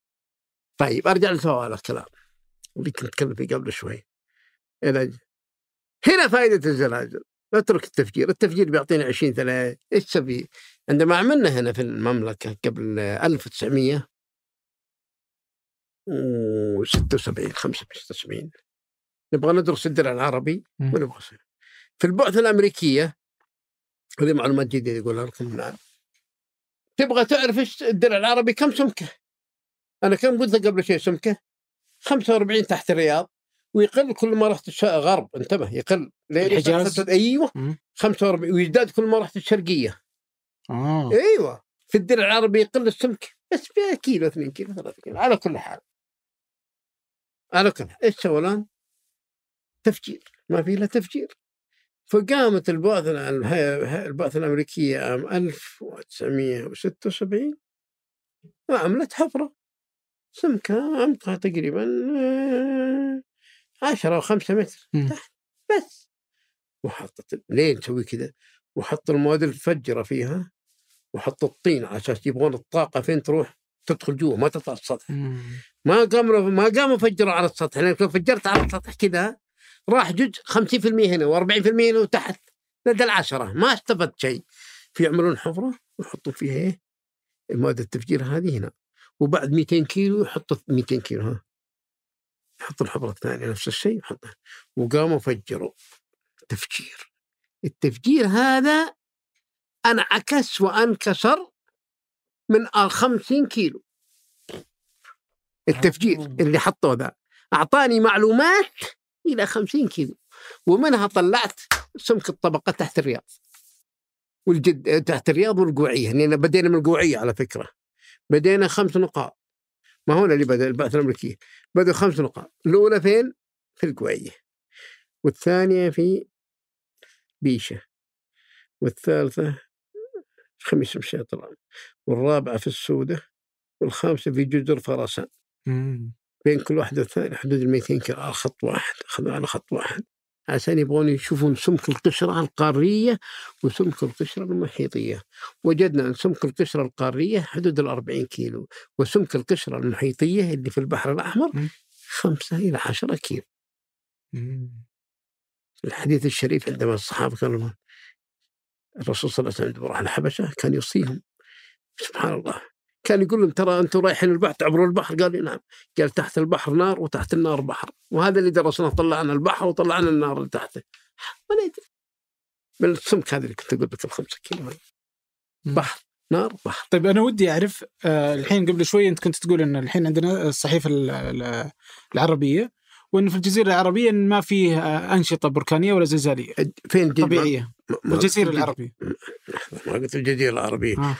طيب أرجع لسؤال الكلام اللي كنت أتكلم فيه قبل شوي. العلاج. هنا فائدة الزلازل اترك التفجير، التفجير بيعطينا 20 3 إيش تسوي؟ عندما عملنا هنا في المملكة قبل 1900 و 76 75 نبغى ندرس الدرع العربي. ونبغى في البعثة الأمريكية هذه معلومات جديدة يقولها لكم الآن تبغى تعرف إيش الدرع العربي كم سمكة؟ أنا كم قلت قبل شيء سمكة؟ 45 تحت الرياض ويقل كل ما رحت غرب انتبه يقل؟ الحجاز؟ أيوه مم. 45 ويزداد كل ما رحت الشرقية آه. أيوه. في الدرع العربي يقل السمك بس بها كيلو 2 كيلو 3 كيلو على كل حال. على كل حال. إيش سوى الآن؟ تفجير. ما في إلا تفجير. فقامت البعثة البعثة الأمريكية عام 1976 وعملت حفرة. سمكها عمقها تقريبا آه، 10 أو 5 متر. تحت. بس. وحطت ليه نسوي كذا؟ وحط المواد المفجرة فيها. وحط الطين أساس يبغون الطاقة فين تروح؟ تدخل جوا ما تطلع السطح. ما قام ما قاموا فجروا على السطح. لأن لو فجرت على السطح كذا راح جزء 50% هنا و40% هنا وتحت لدى العشرة. ما استفدت شيء. فيعملون حفرة ويحطوا فيها إيه؟ مواد التفجير هذه هنا. وبعد 200 كيلو يحطوا 200 كيلو ها. يحط الحفرة الثانية نفس الشيء يحطها وقاموا فجروا. تفجير. التفجير هذا انعكس وانكسر من 50 كيلو. التفجير. اللي حطوه ذا. أعطاني معلومات إلى 50 كيلو. ومنها طلعت سمك الطبقة تحت الرياض. والجد تحت الرياض والقوعية. لأن بدينا من القوعية على فكرة. بدينا خمس نقاط. ما هنا اللي بدأ البعثه الأمريكية. بدأوا خمس نقاط. الأولى فين؟ في القوعية. والثانية في بيشة. والثالثة خميس مشيط طبعا والرابعة في السودة والخامسة في جزر فرسان. بين كل واحدة والثانية حدود ال 200 كيلو على خط واحد أخذوا على خط واحد عشان يبغون يشوفون سمك القشرة القارية وسمك القشرة المحيطية وجدنا أن سمك القشرة القارية حدود ال 40 كيلو وسمك القشرة المحيطية اللي في البحر الأحمر. 5 إلى 10 كيلو. الحديث الشريف عندما الصحابة كانوا الرسول صلى الله عليه وسلم بروح الحبشة كان يوصيهم. سبحان الله. كان يقول لهم ترى أنتم رايحين البحر تعبرون البحر؟ قال نعم. قال تحت البحر نار وتحت النار بحر. وهذا اللي درسناه طلعنا البحر وطلعنا النار اللي تحته. ما ندري من السمك هذا اللي كنت أقول لك الخمسة كيلو. بحر نار بحر. طيب أنا ودي أعرف آه الحين قبل شوي أنت كنت تقول إن الحين عندنا الصحيفه ال- ال- العربية. وإن في الجزيرة العربية إن ما فيه آه، أنشطة بركانية ولا زلزالية. فين طبيعية. في الجزيرة ما- العربية. ما قلت الجزيرة العربية. آه.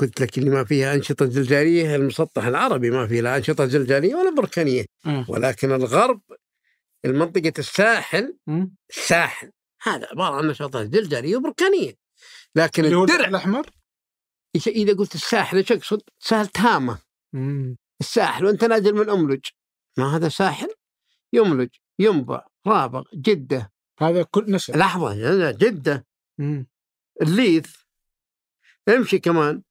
قلت لك اللي ما فيها أنشطة زلزالية المسطح العربي ما فيه لا أنشطة زلزالية ولا بركانية. آه. ولكن الغرب المنطقة الساحل. الساحل هذا عبارة عن نشاطات زلزالية وبركانية. لكن الدرع الأحمر؟ إذا قلت الساحل إيش أقصد؟ ساحل تامة. مم. الساحل وأنت نازل من أملج ما هذا ساحل؟ يملج ينبع رابغ جدة. هذا كل نشأ. لحظة جدة. مم. الليث. امشي كمان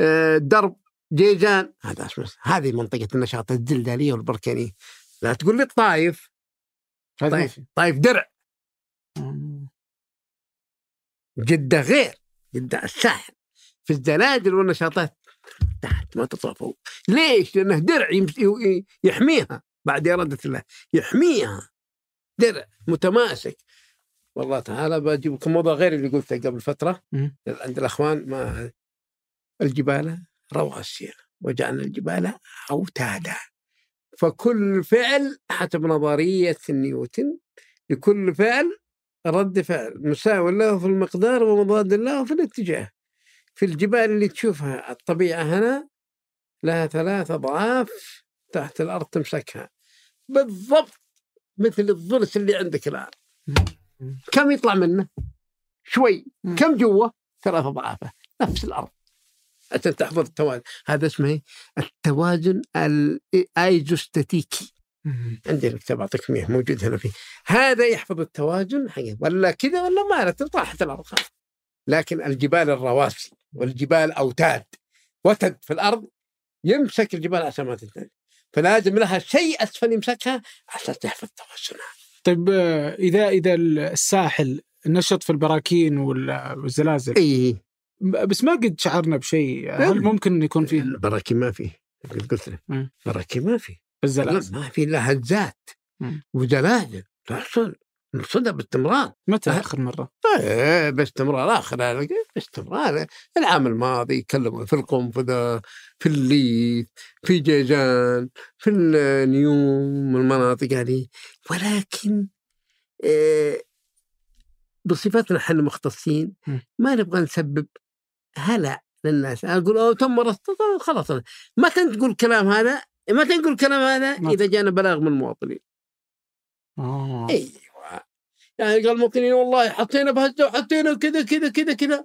آه، درب جيزان هذا هذه منطقة النشاط الزلزالية والبركانية. لا تقول لي طيب في. طيف درع. مم. جدة غير. جدة الساحل في الزلازل والنشاطات. تحت ما تطلع فوق ليش؟ لأنه درع يحميها. بعد إرادة الله. يحميها. درع متماسك. والله تعالى بجيب لكم موضوع غير اللي قلته قبل فترة. مم. عند الأخوان ما الجبال رواسي وجعلنا الجبال أوتادا. فكل فعل حسب نظرية نيوتن. لكل فعل رد فعل. مساوي له في المقدار ومضاد له في الاتجاه. في الجبال اللي تشوفها الطبيعة هنا لها ثلاث أضعاف تحت الأرض تمسكها. بالضبط مثل الضرس اللي عندك الآن مم. كم يطلع منه شوي. كم جوا ثلاث أضعافه نفس الأرض عشان تحفظ التوازن هذا اسمه؟ التوازن الأيزوستاتيكي. عندي الكتاب اعطيك إياه موجود هنا فيه هذا يحفظ التوازن حقيقة ولا كذا ولا ما طاحت الأرض خلاص. لكن الجبال الرواسي والجبال اوتاد وتد في الأرض يمسك الجبال عشان ما تنتهي فلازم لها شيء أسفل يمسكها عشان تحفظ توازنها طيب آه، إذا إذا الساحل نشط في البراكين وال- والزلازل. إي. بس ما قد شعرنا بشيء. هل نعم. ممكن يكون فيه؟ البراكين ما فيه قلت قلت لك. مم. براكين ما فيه. الزلازل. ما في إلا هزات مم. وزلازل. تحصل. نرصدها باستمرار متى أه. آخر مرة؟ إيه باستمرار آخر باستمرار العام الماضي كلموا في القنفذة في الليث في جيزان في النيوم المناطق هذه ولكن إيه بصفتنا إحنا مختصين. ما نبغى نسبب هلع للناس أقول أوه تم رصد خلاص متى تقول الكلام هذا؟ متى نقول الكلام هذا؟ إذا جانا بلاغ من المواطنين آه أيوه يعني قال المواطنين والله حطينا بهزه وحطينا كذا كذا كذا كذا.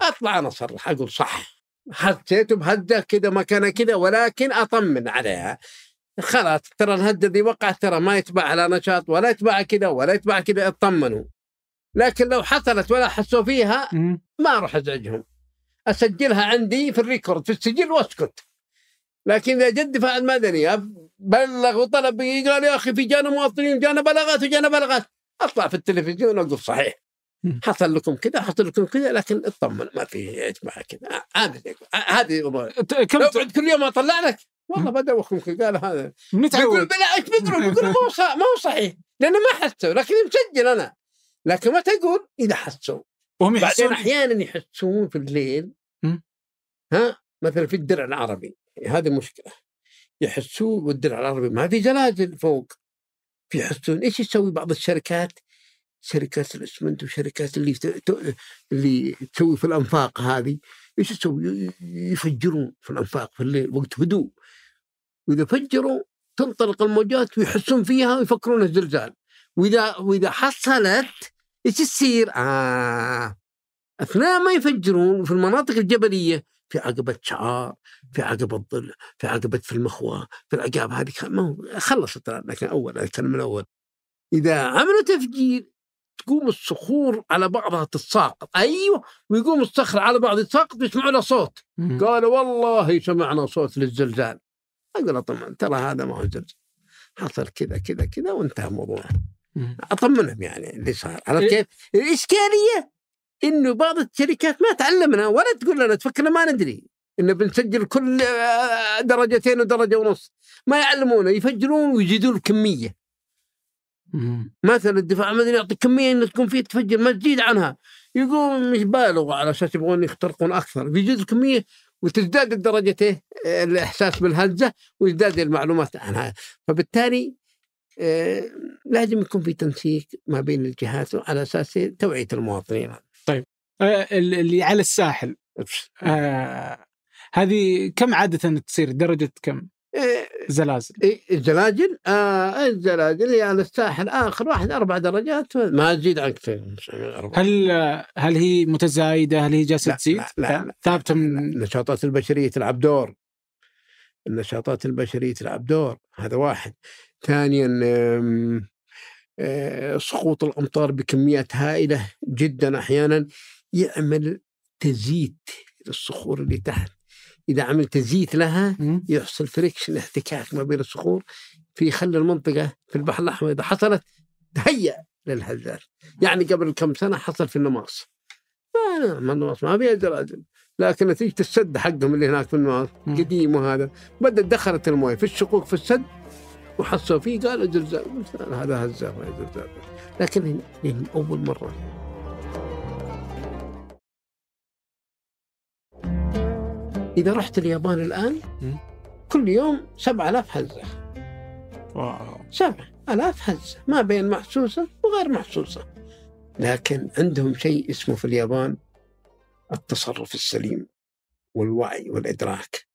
أطلع أنا اصرح أقول صح. حسيت بهزة كذا مكانها كذا ولكن أطمن عليها. خلاص ترى الهزة دي وقعت ترى ما يتبع على نشاط ولا يتبع كذا ولا يتبع كذا اطمنوا. لكن لو حصلت ولا حسوا فيها. ما أروح أزعجهم. أسجلها عندي في الريكورد في السجل وأسكت. لكن إذا جد دفاع المدني بلغ وطلب قال يا أخي في جانا مواطنين جانا بلاغات وجانا بلاغات. أطلع في التلفزيون وأقول صحيح. حصل لكم كذا حصل لكم كذا لكن اطمن ما في يا جماعة كذا. هذه هذه الأمور ت- كم بعد كل يوم أطلع لك؟ والله بدوخهم قال هذا. بنتعود بلا إيش بيقولوا <laughs> بيقولوا ما هو ما هو صحيح. لأنه ما حسوا لكن مسجل أنا. لكن ما تقول إذا حسوا. وهم بعدين يحسون أحيانا يحسون في الليل. ها؟ مثلا في الدرع العربي. هذه مشكلة. يحسون والدرع العربي ما في زلازل فوق. في يحسون إيش يسوي بعض الشركات شركات الإسمنت وشركات اللي. اللي تسوي في الأنفاق هذه إيش يسوي؟ ي- يفجرون في الأنفاق في الليل وقت هدوء وإذا فجروا تنطلق الموجات ويحسون فيها ويفكرون الزلزال وإذا وإذا حصلت إيش يصير؟ آه أثناء ما يفجرون في المناطق الجبلية في عقبه شعار، في عقبه ظل، في عقبه في المخوى، في العقاب هذه خ- ما هو خلصت لكن أول الكلام الأول. إذا عملوا تفجير تقوم الصخور على بعضها تتساقط. أيوه ويقوم الصخر على بعض يتساقط ويسمعوا له صوت. قالوا والله سمعنا صوت للزلزال. أقول طبعا ترى هذا ما هو زلزال. حصل كذا كذا كذا وانتهى الموضوع. أطمنهم يعني اللي صار. عرفت إيه. كيف؟ الإشكالية إنه بعض الشركات ما تعلمنا ولا تقول لنا تفكرنا ما ندري. إنه بنسجل كل آه، درجتين ودرجة ونص. ما يعلمونا يفجرون ويزيدون الكمية. مثلا الدفاع المدني يعطي كمية إنه تكون فيه تفجر ما تزيد عنها. يقوم مش بالغوا على أساس يبغون يخترقون أكثر. بيزيد الكمية وتزداد الدرجتين آه، الإحساس بالهزه ويزداد المعلومات عنها. فبالتالي آه، لازم يكون في تنسيق ما بين الجهات على أساس توعية المواطنين. اللي على الساحل. آه هذه كم عادة تصير؟ درجة كم؟ آه، زلازل. إيه، الزلاجل آه الزلاجل هي على الساحل آخر واحد أربع درجات ما تزيد عن كثير. هل هل هي متزايدة؟ هل هي جالسة لا، تزيد لا، لا، لا. ثابتة من النشاطات البشرية تلعب دور. النشاطات البشرية تلعب دور. هذا واحد. ثانيا آه، سقوط الأمطار بكميات هائلة جدا أحيانا. يعمل تزييت للصخور اللي تحت. إذا عملت زيت لها. يحصل فريكشن احتكاك ما بين الصخور في يخلي المنطقة في البحر الأحمر. إذا حصلت تهيأ للهزات يعني قبل كم سنة حصل في النماص. ما ما النماص ما فيها زلازل لكن نتيجة السد حقهم اللي هناك في النماص. قديم وهذا. بدت دخلت الموية في الشقوق في السد وحصلوا فيه قالوا زلزال. هذا هزه ما زلزال. لكن يعني أول مرة. إذا رحت اليابان الآن. كل يوم 7000 هزه واو. سبع آلاف هزة ما بين محسوسة وغير محسوسة. لكن عندهم شيء اسمه في اليابان التصرف السليم والوعي والإدراك.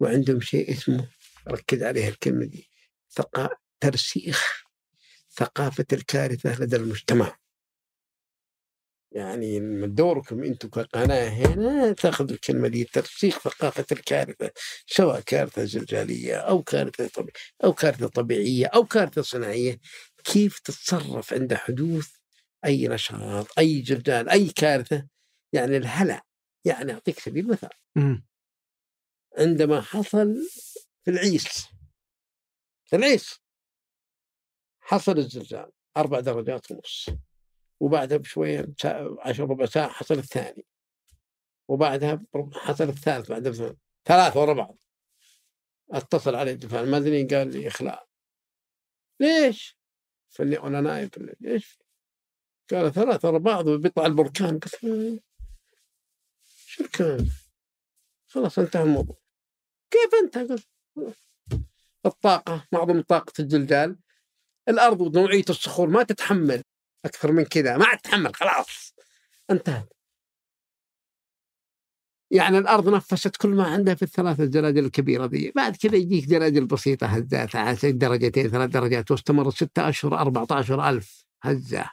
وعندهم شيء اسمه ركز عليها الكلمة دي ثقا ترسيخ ثقافة الكارثة لدى المجتمع. يعني من دوركم أنتم كقناة هنا تاخذ الكلمة دي ترسيخ ثقافة الكارثة سواء كارثة زلزاليه أو كارثة طبيعيه أو كارثة طبيعية أو كارثة صناعية كيف تتصرف عند حدوث أي نشاط أي زلزال أي كارثة؟ يعني الهلع يعني أعطيك سبيل مثال. عندما حصل في العيس في العيس حصل الزلزال أربع درجات ونص. وبعدها بشوية عشر ربع ساعة حصل الثاني وبعدها حصل الثالث بعد. ثلاثة ورا بعض اتصل علي الدفاع المدني قال لي إخلاء ليش؟ فاللي أنا نايم ليش؟ قال ثلاثة ورا بعض وبيطلع البركان قلت له شو الكلام؟ خلاص انتهى الموضوع كيف انتهى؟ قلت الطاقة معظم طاقة الزلزال الأرض ونوعية الصخور ما تتحمل أكثر من كذا ما عاد تتحمل خلاص انتهت. يعني الأرض نفست كل ما عندها في الثلاث الزلازل الكبيرة ذي بعد كذا يجيك زلازل بسيطة هزات على درجتين ثلاث درجات واستمرت ستة أشهر 14 ألف هزة.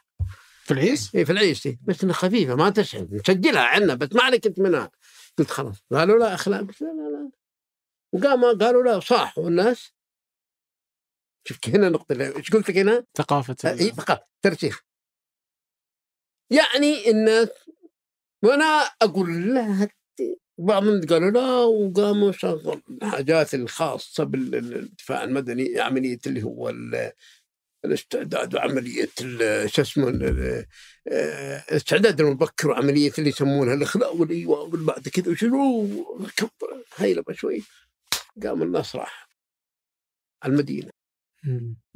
في العيس؟ إيه في العيش دي بس إنها خفيفة ما تشعر نسجلها عندنا بس ما عليك أنت منها قلت خلاص قالوا لا اخلاق قلت لا لا لا وقام قالوا لا صاحوا الناس. شوف هنا نقطة إيش قلت لك هنا؟ ثقافة اي فقط ترسيخ يعني الناس وأنا أقول لا بعضهم قالوا لا وقاموا شغل الحاجات الخاصة بالدفاع المدني عملية اللي هو ال- الاستعداد وعملية شو اسمه ال- آه، الاستعداد المبكر وعملية اللي يسمونها الاخلاء والايواء والبعد كذا وشنو؟ هيلبه شوي قام الناس راح المدينة.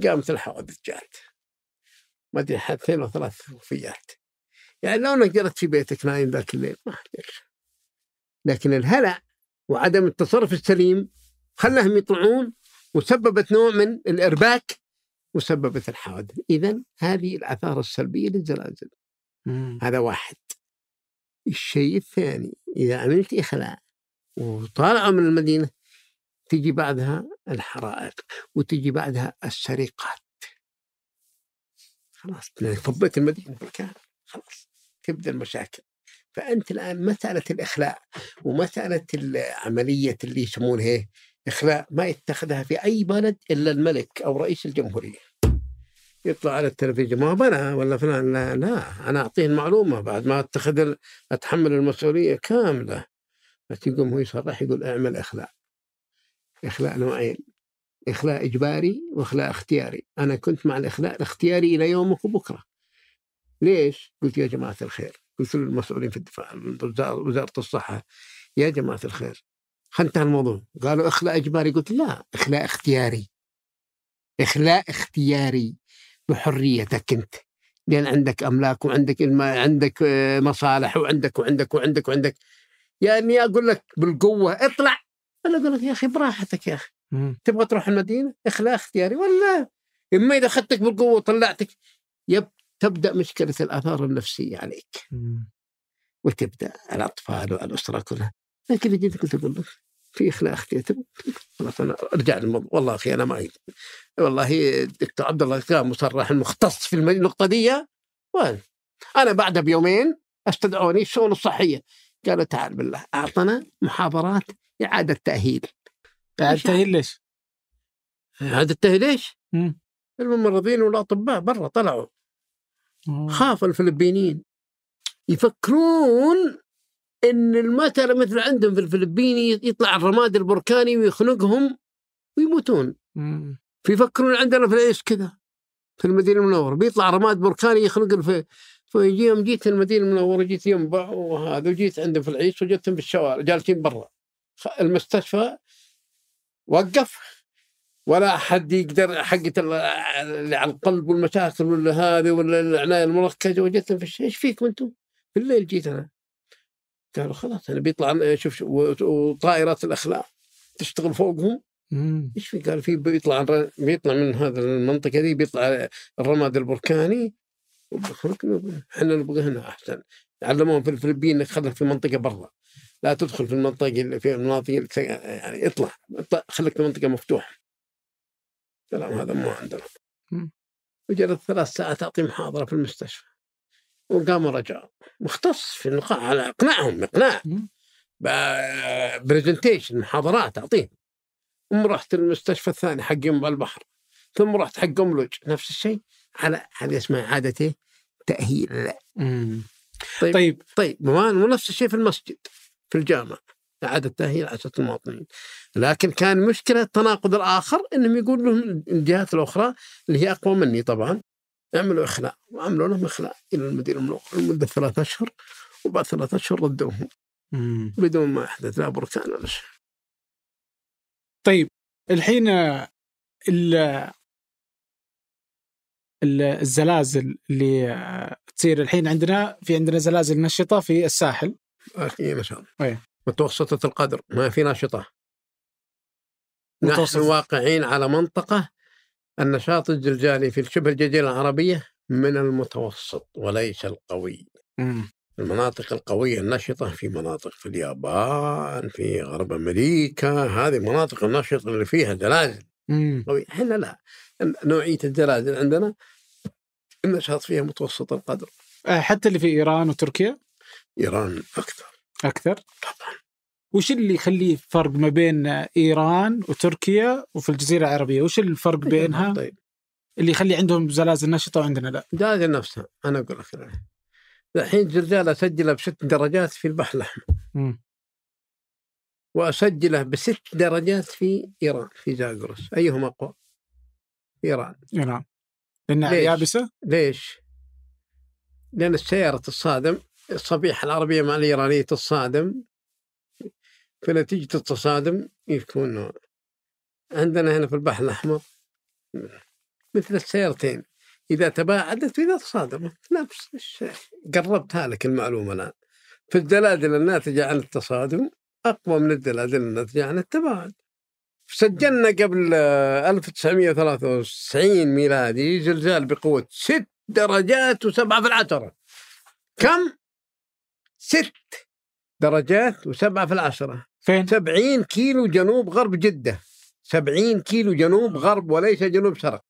قامت الحوادث جات. ما أدري حادثين أو ثلاث وفيات. يعني لو انك جلست في بيتك نايم ذاك الليل ما عليك لكن الهلع وعدم التصرف السليم خلاهم يطلعون وسببت نوع من الإرباك وسببت الحوادث. اذا هذه الآثار السلبية للزلازل. مم. هذا واحد. الشيء الثاني إذا عملت إخلاء وطالعوا من المدينة تجي بعدها الحرائق وتجي بعدها السرقات. خلاص فضيت المدينة بالكامل. خلاص. تبدا المشاكل. فأنت الآن مساله الإخلاء ومساله عملية اللي يسمونها إيه؟ إخلاء ما يتخذها في أي بلد إلا الملك أو رئيس الجمهورية. يطلع على التلفزيون ما بنا ولا فلان لا لا أنا أعطيه المعلومة بعد ما أتخذ أتحمل المسؤولية كاملة. بس يقوم هو يصرح يقول اعمل إخلاء. إخلاء نوعين إخلاء إجباري وإخلاء اختياري. أنا كنت مع الإخلاء الاختياري إلى يومك وبكرة. ليش؟ قلت يا جماعة الخير قلت للمسؤولين في الدفاع وزارة الصحة يا جماعة الخير انتهى الموضوع. قالوا إخلاء إجباري قلت لا إخلاء اختياري. إخلاء اختياري بحريتك أنت. لأن عندك أملاك وعندك عندك آه، مصالح وعندك وعندك وعندك وعندك. يعني أقول لك بالقوة اطلع. أنا أقول لك يا أخي براحتك يا أخي. مم. تبغى تروح المدينة؟ إخلاء اختياري. ولا. إما إذا أخذتك بالقوة وطلعتك. يب. تبدأ مشكلة الآثار النفسية عليك. وتبدأ الأطفال والأسرة كلها لكن جيت قلت أقول لك في اخلاء اختياري خلاص أنا أرجع للموضوع والله أخي أنا ما. والله الدكتور عبد الله كان مصرح المختص في النقطة دي وين أنا بعدها بيومين استدعوني الشؤون الصحية قالوا تعال بالله أعطنا محاضرات إعادة تأهيل بعد تأهيل ليش؟ إعادة تأهيل ليش؟ مم. الممرضين والأطباء برا طلعوا. خاف الفلبينيين. يفكرون إن المطر مثل عندهم في الفلبين يطلع الرماد البركاني ويخنقهم ويموتون. فيفكرون عندنا في العيش كذا؟ في المدينة المنورة. بيطلع رماد بركاني يخنق الف... فيجي يوم جيت المدينة المنورة جيت ينبع وهذا وجيت عندهم في العيش وجدتهم بالشوارع جالسين برا. المستشفى وقف. ولا أحد يقدر حقة ال- اللي على القلب والمشاكل ولا هذه ولا العناية المركزة وجدتهم في الشيء. إيش فيكم أنتم؟ في الليل جيت أنا. قالوا خلاص أنا بيطلع شوف وطائرات الأخلاق تشتغل فوقهم. إيش في؟ قال في بيطلع بيطلع من هذا المنطقة دي بيطلع الرماد البركاني. إحنا نبغى هنا أحسن. علموهم في الفلبين إنك خليك في منطقة برا. لا تدخل في المنطقة في المناطق يعني اطلع خليك في منطقة مفتوحة. كلام هذا مو عندنا مم. وجلست ثلاث ساعات أعطي محاضرة في المستشفى. وقاموا رجعوا مختص في النقاش على إقناعهم إقناع. مم. برزنتيشن محاضرات أعطيهم. ثم رحت المستشفى الثاني حق ينبع البحر. ثم رحت حق املج نفس الشيء. على هذه اسمها عادة؟ تأهيل. مم. طيب طيب. طيب ونفس الشيء في المسجد في الجامع. اعاده تاهيل عشان المواطنين. لكن كان مشكلة التناقض الآخر إنهم يقول لهم الجهات الأخرى اللي هي أقوى مني طبعا اعملوا إخلاء وعملوا لهم إخلاء إلى المدير المنور لمدة ثلاث أشهر وبعد ثلاث أشهر ردوهم. بدون ما احدث لا بركان ولا شيء. طيب الحين ال ال- الزلازل اللي تصير الحين عندنا في عندنا زلازل نشطة في الساحل. في نشاط أيه. متوسطة القدر ما في ناشطة. نحن متوسط. واقعين على منطقة النشاط الزلزالي في شبه الجزيرة العربية من المتوسط وليس القوي. مم. المناطق القوية النشطة في مناطق في اليابان في غرب أمريكا هذه مناطق النشطة اللي فيها زلازل. قوية إحنا لا. نوعية الزلازل عندنا النشاط فيها متوسط القدر. آه، حتى اللي في إيران وتركيا؟ إيران أكثر. أكثر. طبعا. وش اللي يخليه فرق ما بين إيران وتركيا وفي الجزيرة العربية؟ وش الفرق بينها؟ طيب. اللي يخلي عندهم زلازل نشطة وعندنا لا. زلازل نفسها أنا أقول لك. الحين زلزال اسجله بست درجات في البحر الأحمر. واسجله بست درجات في إيران في زاغرس أيهما أقوى؟ إيران. إيران. لأنها؟ يابسة؟ ليش؟ لأن السيارة تصادم الصفيحه العربية مع الإيرانية تصادم. فنتيجه التصادم يكون عندنا هنا في البحر الأحمر مثل السيارتين. إذا تباعدت وإذا تصادمت. نفس الشيء. قربتها لك المعلومة الآن. في الزلازل الناتجة عن التصادم أقوى من الزلازل الناتجة عن التباعد. سجلنا قبل آه، 1993 ميلادي زلزال بقوة ست درجات وسبعة في العشرة. كم؟ ست درجات وسبعة في العشرة. فين؟ 70 كيلو جنوب غرب جدة. 70 كيلو جنوب غرب وليس جنوب شرق.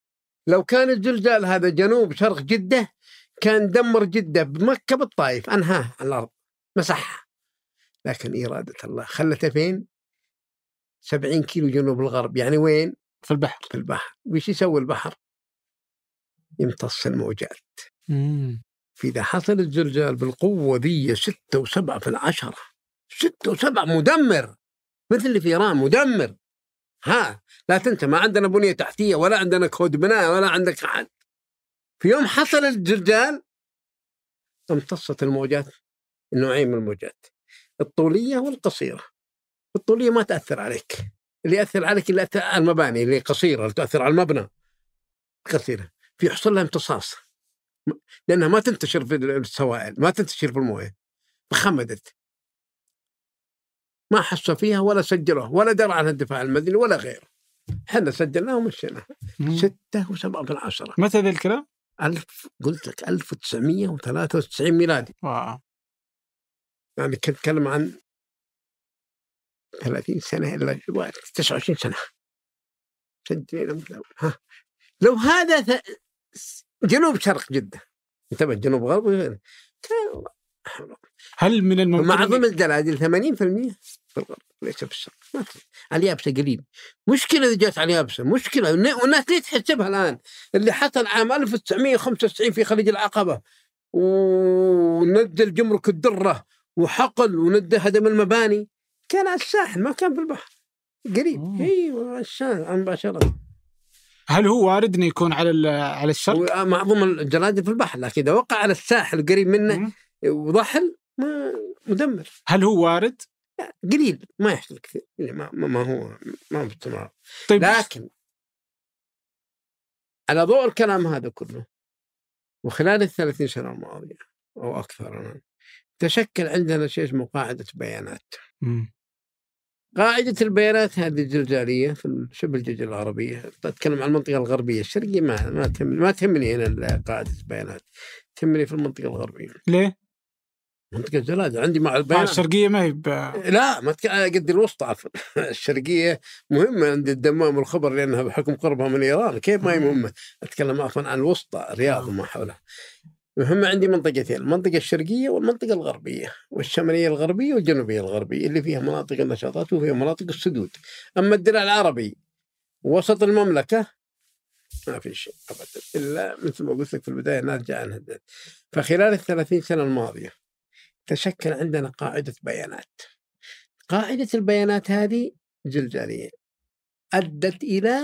لو كان الزلزال هذا جنوب شرق جدة كان دمر جدة بمكة بالطائف. أنهاها على الأرض. مسحها. لكن إرادة الله. خلته فين؟ 70 كيلو جنوب الغرب. يعني وين؟ في البحر. في البحر. وش يسوي البحر؟ يمتص الموجات. مم. فإذا حصل الزلزال بالقوة ذي ستة وسبعة في العشرة ستة وسبعة مدمر مثل اللي في إيران مدمر. ها لا تنسى ما عندنا بنية تحتية ولا عندنا كود بناء ولا عندك أحد. في يوم حصل الزلزال امتصت الموجات النوعين من الموجات الطولية والقصيرة. الطولية ما تأثر عليك اللي يأثر عليك اللي يأثر على المباني اللي قصيرة اللي تأثر على المبنى قصيرة. في يحصل لها امتصاص. لأنها ما تنتشر في السوائل ما تنتشر في الموية. فخمدت. ما حسوا فيها ولا سجلوها ولا درى عنها الدفاع المدني ولا غيره. إحنا سجلناها ومشيناها. ستة وسبعة في العشرة. متى ذا الكلام؟ ألف قلت لك 1993 ميلادي. واو. يعني كنت أتكلم عن 30 سنة إلا 29 سنة. سجلنا. ها. لو هذا ث- جنوب شرق جدة. انتبه جنوب غرب هل من الممكن معظم الزلازل 80% في الغرب ليس في الشرق. ما. على اليابسة قليل. مشكلة إذا جات على اليابسة مشكلة. والن- والناس ليه تحسبها الآن؟ اللي حصل عام 1995 في خليج العقبة ونزل جمرك الدرة وحقل وند هدم المباني. كان على الساحل ما كان في البحر. قريب. مم. أيوه على الساحل مباشرة. هل هو وارد إنه يكون على على الشرق؟ معظم الجرادل في البحر لكن إذا وقع على الساحل قريب منه. وضحل ما مدمر هل هو وارد؟ قليل ما يحصل كثير يعني ما, ما هو ما هو باستمرار طيب لكن على ضوء الكلام هذا كله وخلال الثلاثين سنة الماضية أو أكثر تشكل عندنا شيء اسمه قاعدة بيانات مم. قاعدة البيانات هذه الزلزالية في شبه الجزيرة العربية؟ أتكلم عن المنطقة الغربية. الشرقية ما ما تهمني ما تهمني هنا قاعدة البيانات. تهمني في المنطقة الغربية. ليه؟ منطقة الزلازل عندي مع آه البيانات. الشرقية ما هي ب- لا ما تك... قد الوسطى عفوا. <laughs> الشرقية مهمة عند الدمام والخبر لأنها بحكم قربها من إيران. كيف ما هي مهمة؟ أتكلم عفوا عن الوسطى الرياض وما حولها. مهمة عندي منطقتين المنطقة الشرقية والمنطقة الغربية والشمالية الغربية والجنوبية الغربية اللي فيها مناطق النشاطات وفيها مناطق السدود. أما الدرع العربي وسط المملكة ما في شيء أبدا إلا مثل ما قلت لك في البداية نرجع عنها فخلال الثلاثين سنة الماضية تشكل عندنا قاعدة بيانات. قاعدة البيانات هذه زلزالية أدت إلى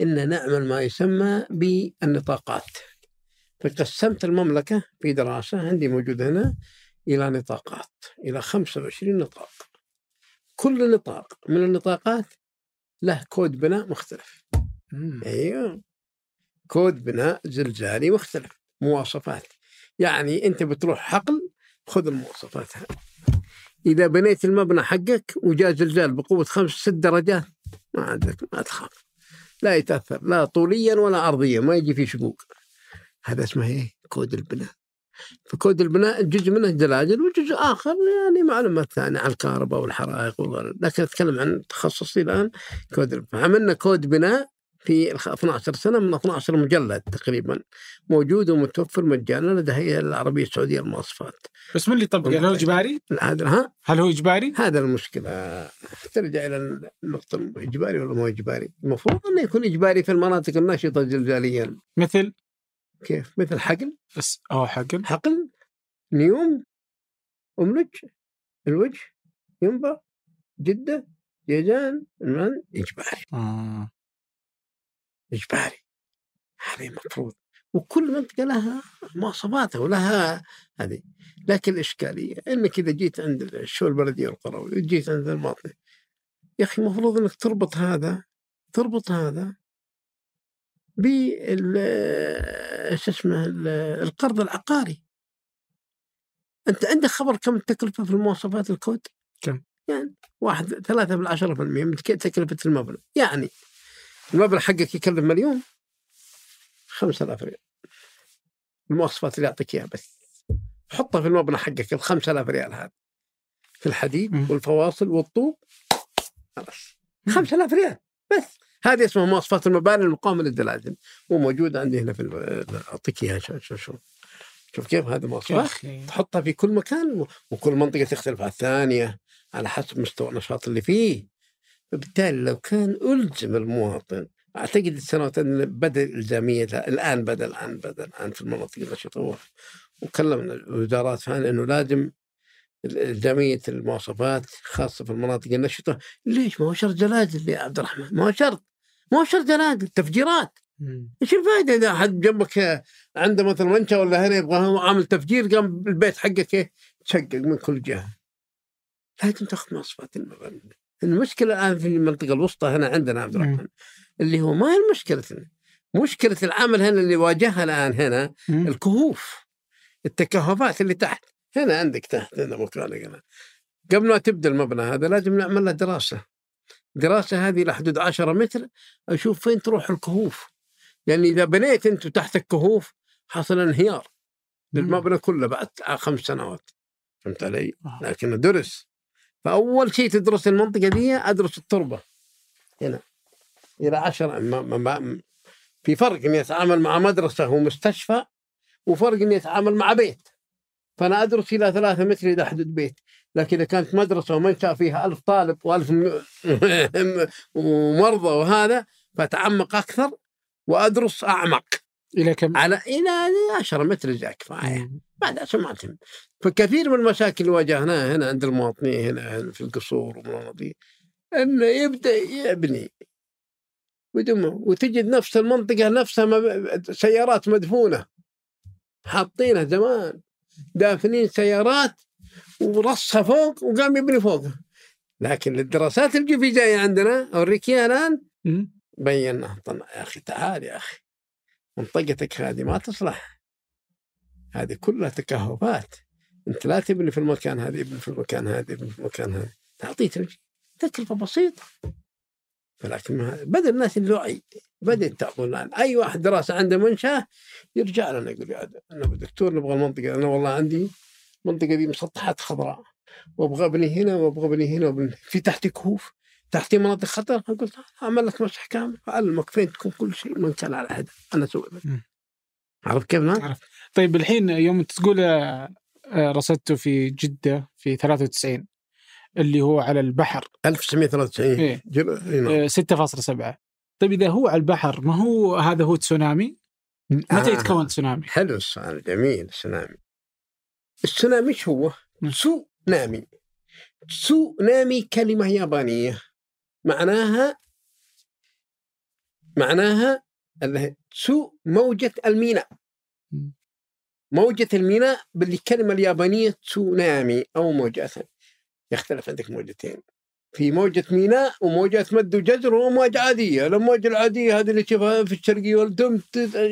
أن نعمل ما يسمى بالنطاقات. فقسمت المملكة في دراسة عندي موجود هنا إلى نطاقات إلى 25 نطاق. كل نطاق من النطاقات له كود بناء مختلف. مم. أيوه. كود بناء زلزالي مختلف مواصفات. يعني أنت بتروح حقل خذ المواصفات هذه. إذا بنيت المبنى حقك وجاء زلزال بقوة خمس ست درجات ما عندك ما تخاف. لا يتأثر لا طوليا ولا عرضيا ما يجي فيه شقوق. هذا اسمه إيه؟ كود البناء. فكود البناء جزء منه زلازل وجزء آخر يعني معلومات ثانية عن الكهرباء والحرائق وغيره. لكن أتكلم عن تخصصي الآن كود البناء. فعملنا كود بناء في الخ- 12 سنة من 12 مجلد تقريبا موجود ومتوفر مجانا لدى الهيئه العربية السعودية للمواصفات. بس من اللي يطبق هل هو إجباري؟ هذا ها؟ هل هو إجباري؟ هذا المشكلة. ترجع إلى النقطة إجباري ولا مو إجباري؟ المفروض أنه يكون إجباري في المناطق الناشطة زلزاليا. مثل؟ كيف؟ مثل حقل؟ بس أو حقل. حقل نيوم أملج الوجه ينبع جدة جيزان عمان إجباري. آه. إجباري. هذه المفروض وكل منطقة لها مواصفاتها ولها هذه. لكن الإشكالية إنك إذا جيت عند الشؤون البلدية والقروي وجيت عند المواطن يا أخي المفروض إنك تربط هذا تربط هذا اسمه ال- القرض العقاري أنت عندك خبر كم التكلفه في المواصفات الكود؟ كم؟ يعني واحد ثلاثة بالعشرة في المية من تكلفة المبنى يعني المبنى حقك يكلف مليون خمسة آلاف ريال المواصفات اللي يعطيك إياها بس حطها في المبنى حقك ال 5000 ريال هذا في الحديد. والفواصل والطوب خلاص مم. 5000 ريال بس هذه اسمها مواصفات المباني المقاومة للزلازل وموجوده عندي هنا في أعطيك إياها شوف شوف كيف هذه أخي. تحطها في كل مكان وكل منطقة تختلف عن الثانية على حسب مستوى النشاط اللي فيه. فبالتالي لو كان ألزم المواطن أعتقد السنوات بدا الالزاميه الآن بدا الآن بدا الآن في المناطق النشطه وكلمنا الوزارات فعلا إنه لازم إلزامية المواصفات خاصة في المناطق النشطه ليش؟ ما هو شرط زلازل يا عبد الرحمن ما هو شرط. ما هو شرط زلازل تفجيرات. إيش الفائده إذا حد جنبك عنده مثلا منشا ولا هنا يبغى عامل تفجير قام البيت حقك إيه تشقق من كل جهة. لازم تاخذ مواصفات المبنى المشكلة الآن في المنطقة الوسطى هنا عندنا عبد الرحمن اللي هو ما هي مشكلتنا مشكلة العمل هنا اللي واجهها الآن هنا مم. الكهوف التكهفات اللي تحت. هنا عندك تحت هنا مكانك هنا. قبل ما تبدأ المبنى هذا لازم نعمل له دراسة. دراسة هذه لحدود 10 متر أشوف فين تروح الكهوف. لأن إذا بنيت أنت تحت الكهوف حصل انهيار. للمبنى كله بعد خمس سنوات. فهمت علي؟ آه. لكنه درس فأول شيء تدرس المنطقة دي أدرس التربة. هنا. إلى 10 ما ما في فرق إني أتعامل مع مدرسة ومستشفى وفرق إني أتعامل مع بيت. فأنا أدرس إلى ثلاثة متر اذا حدود بيت. لكن إذا كانت مدرسة ومنشا فيها ألف طالب وألف ومرضى <laughs> وهذا فأتعمق أكثر وأدرس أعمق. إلى كم؟ على إلى 10 متر جاء كفاية. مم. بعد تهم فكثير من المشاكل اللي واجهناها هنا عند المواطنين هنا هنا في القصور والمناطق إنه يبدأ يبني. بدون وتجد نفس المنطقة نفسها سيارات مدفونة. حاطينها زمان. دافنين سيارات ورصها فوق وقام يبني فوقها لكن للدراسات الجيولوجيه عندنا أوريك إياها الآن. مم. بينا طلع يا أخي تعال يا أخي. منطقتك هذه ما تصلح. هذه كلها تكهفات. أنت لا تبني في المكان هذا ابني في المكان هذا ابني في المكان هذا. تعطيه تكلفة بسيطة. ولكن بدا الناس الوعي بدات تعطون الآن أي واحد دراسة عنده منشأة يرجع لنا يقول يا أنا دكتور نبغى المنطقة أنا والله عندي المنطقة دي مسطحات خضراء وأبغى أبني هنا وأبغى أبني هنا وأبني في تحتي كهوف تحتي مناطق خطر قلت أعمل لك مسح كامل أعلمك فين تكون كل شيء من كان على حد أنا أسوي. عرفت كيف؟ عرفت. طيب الحين يوم تقول آه، آه، رصدته في جدة في 93 اللي هو على البحر 1993 إيه. جل... إيه نعم. آه، 6.7 طيب إذا هو على البحر ما هو هذا هو تسونامي؟ متى آه. يتكون تسونامي؟ حلو السؤال جميل السونامي السونامي إيش هو؟ مم. سو نامي سو نامي كلمة يابانية. معناها معناها اللي- تسو موجة الميناء. موجة الميناء بالكلمة اليابانية تسونامي أو موجة يختلف عندك موجتين. في موجة ميناء وموجة مد وجزر وأمواج عادية. الأمواج العادية هذه اللي تشوفها في الشرقية والدم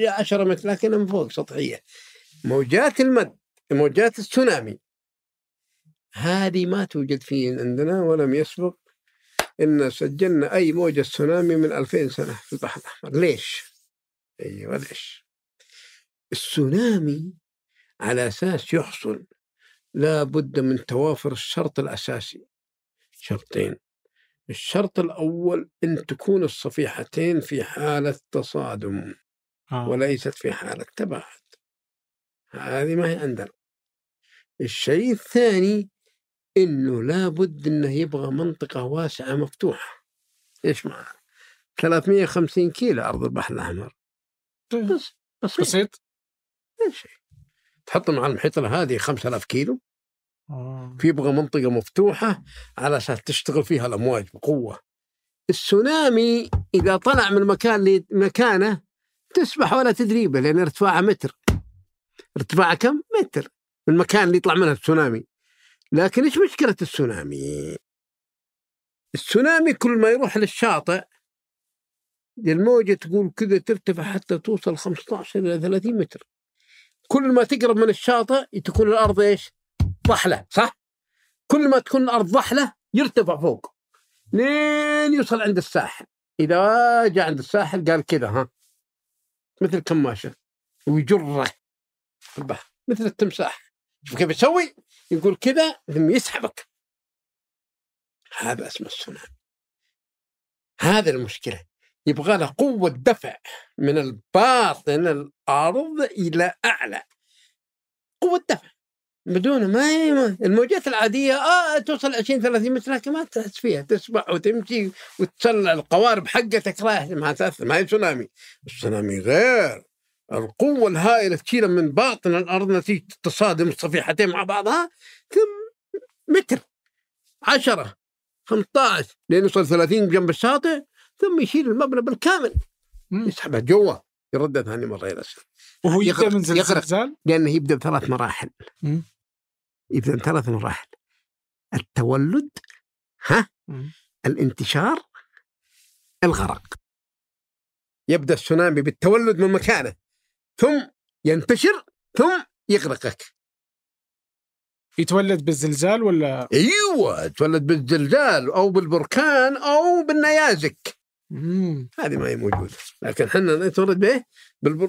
10 متر لكنها من فوق سطحية. موجات المد. موجات التسونامي هذه ما توجد في عندنا ولم يسبق إن سجلنا أي موجة تسونامي من 2000 سنة في البحر الأحمر ليش؟ أيوه ليش؟ التسونامي على أساس يحصل لا بد من توافر الشرط الأساسي شرطين الشرط الأول أن تكون الصفيحتين في حالة تصادم آه. وليست في حالة تباعد هذه ما هي عندنا الشيء الثاني إنه لابد إنه يبغى منطقة واسعة مفتوحة. إيش معنى؟ 350 كيلو أرض البحر الأحمر. بس بسيط. بسيط؟ لا شيء. تحط مع المحيط الهادي 5000 كيلو. آه. في يبغى منطقة مفتوحة على أساس تشتغل فيها الأمواج بقوة. السونامي إذا طلع من المكان اللي مكانه تسبح ولا تدريبه لأن ارتفاعه متر. ارتفاعه كم؟ متر. المكان اللي يطلع منها التسونامي. لكن إيش مشكلة التسونامي؟ التسونامي كل ما يروح للشاطئ الموجة تقول كذا ترتفع حتى توصل 15 إلى 30 متر. كل ما تقرب من الشاطئ تكون الأرض إيش؟ ضحلة صح؟ كل ما تكون الأرض ضحلة يرتفع فوق. لين يوصل عند الساحل. إذا جاء عند الساحل قال كذا ها؟ مثل كماشة ويجره البحر. مثل التمساح. شوف كيف يسوي؟ يقول كذا ثم يسحبك. هذا اسمه السونامي. هذا المشكلة. يبغى له قوة دفع من الباطن الأرض إلى أعلى. قوة دفع. بدون ما الموجات العادية آه توصل 20 30 متر لكن ما تحس فيها تسبح وتمشي وتطلع القوارب حقتك رايح. ما ما هي تسونامي التسونامي غير. القوة الهائلة تشيلها من باطن الأرض نتيجة تصادم الصفيحتين مع بعضها ثم متر عشرة 15 لين يوصل 30 جنب الشاطئ ثم يشيل المبنى بالكامل. يسحبها جوا يردها ثاني مرة إلى وهو يبدأ يغرق- من. زلزال؟ لأنه يبدأ بثلاث مراحل مم. يبدأ بثلاث مراحل التولد ها مم. الانتشار الغرق يبدأ السونامي بالتولد من مكانه ثم ينتشر ثم يغرقك. يتولد بالزلزال ولا؟ أيوه تولد بالزلزال أو بالبركان أو بالنيازك. مم. هذه ما هي موجودة. لكن إحنا نتولد به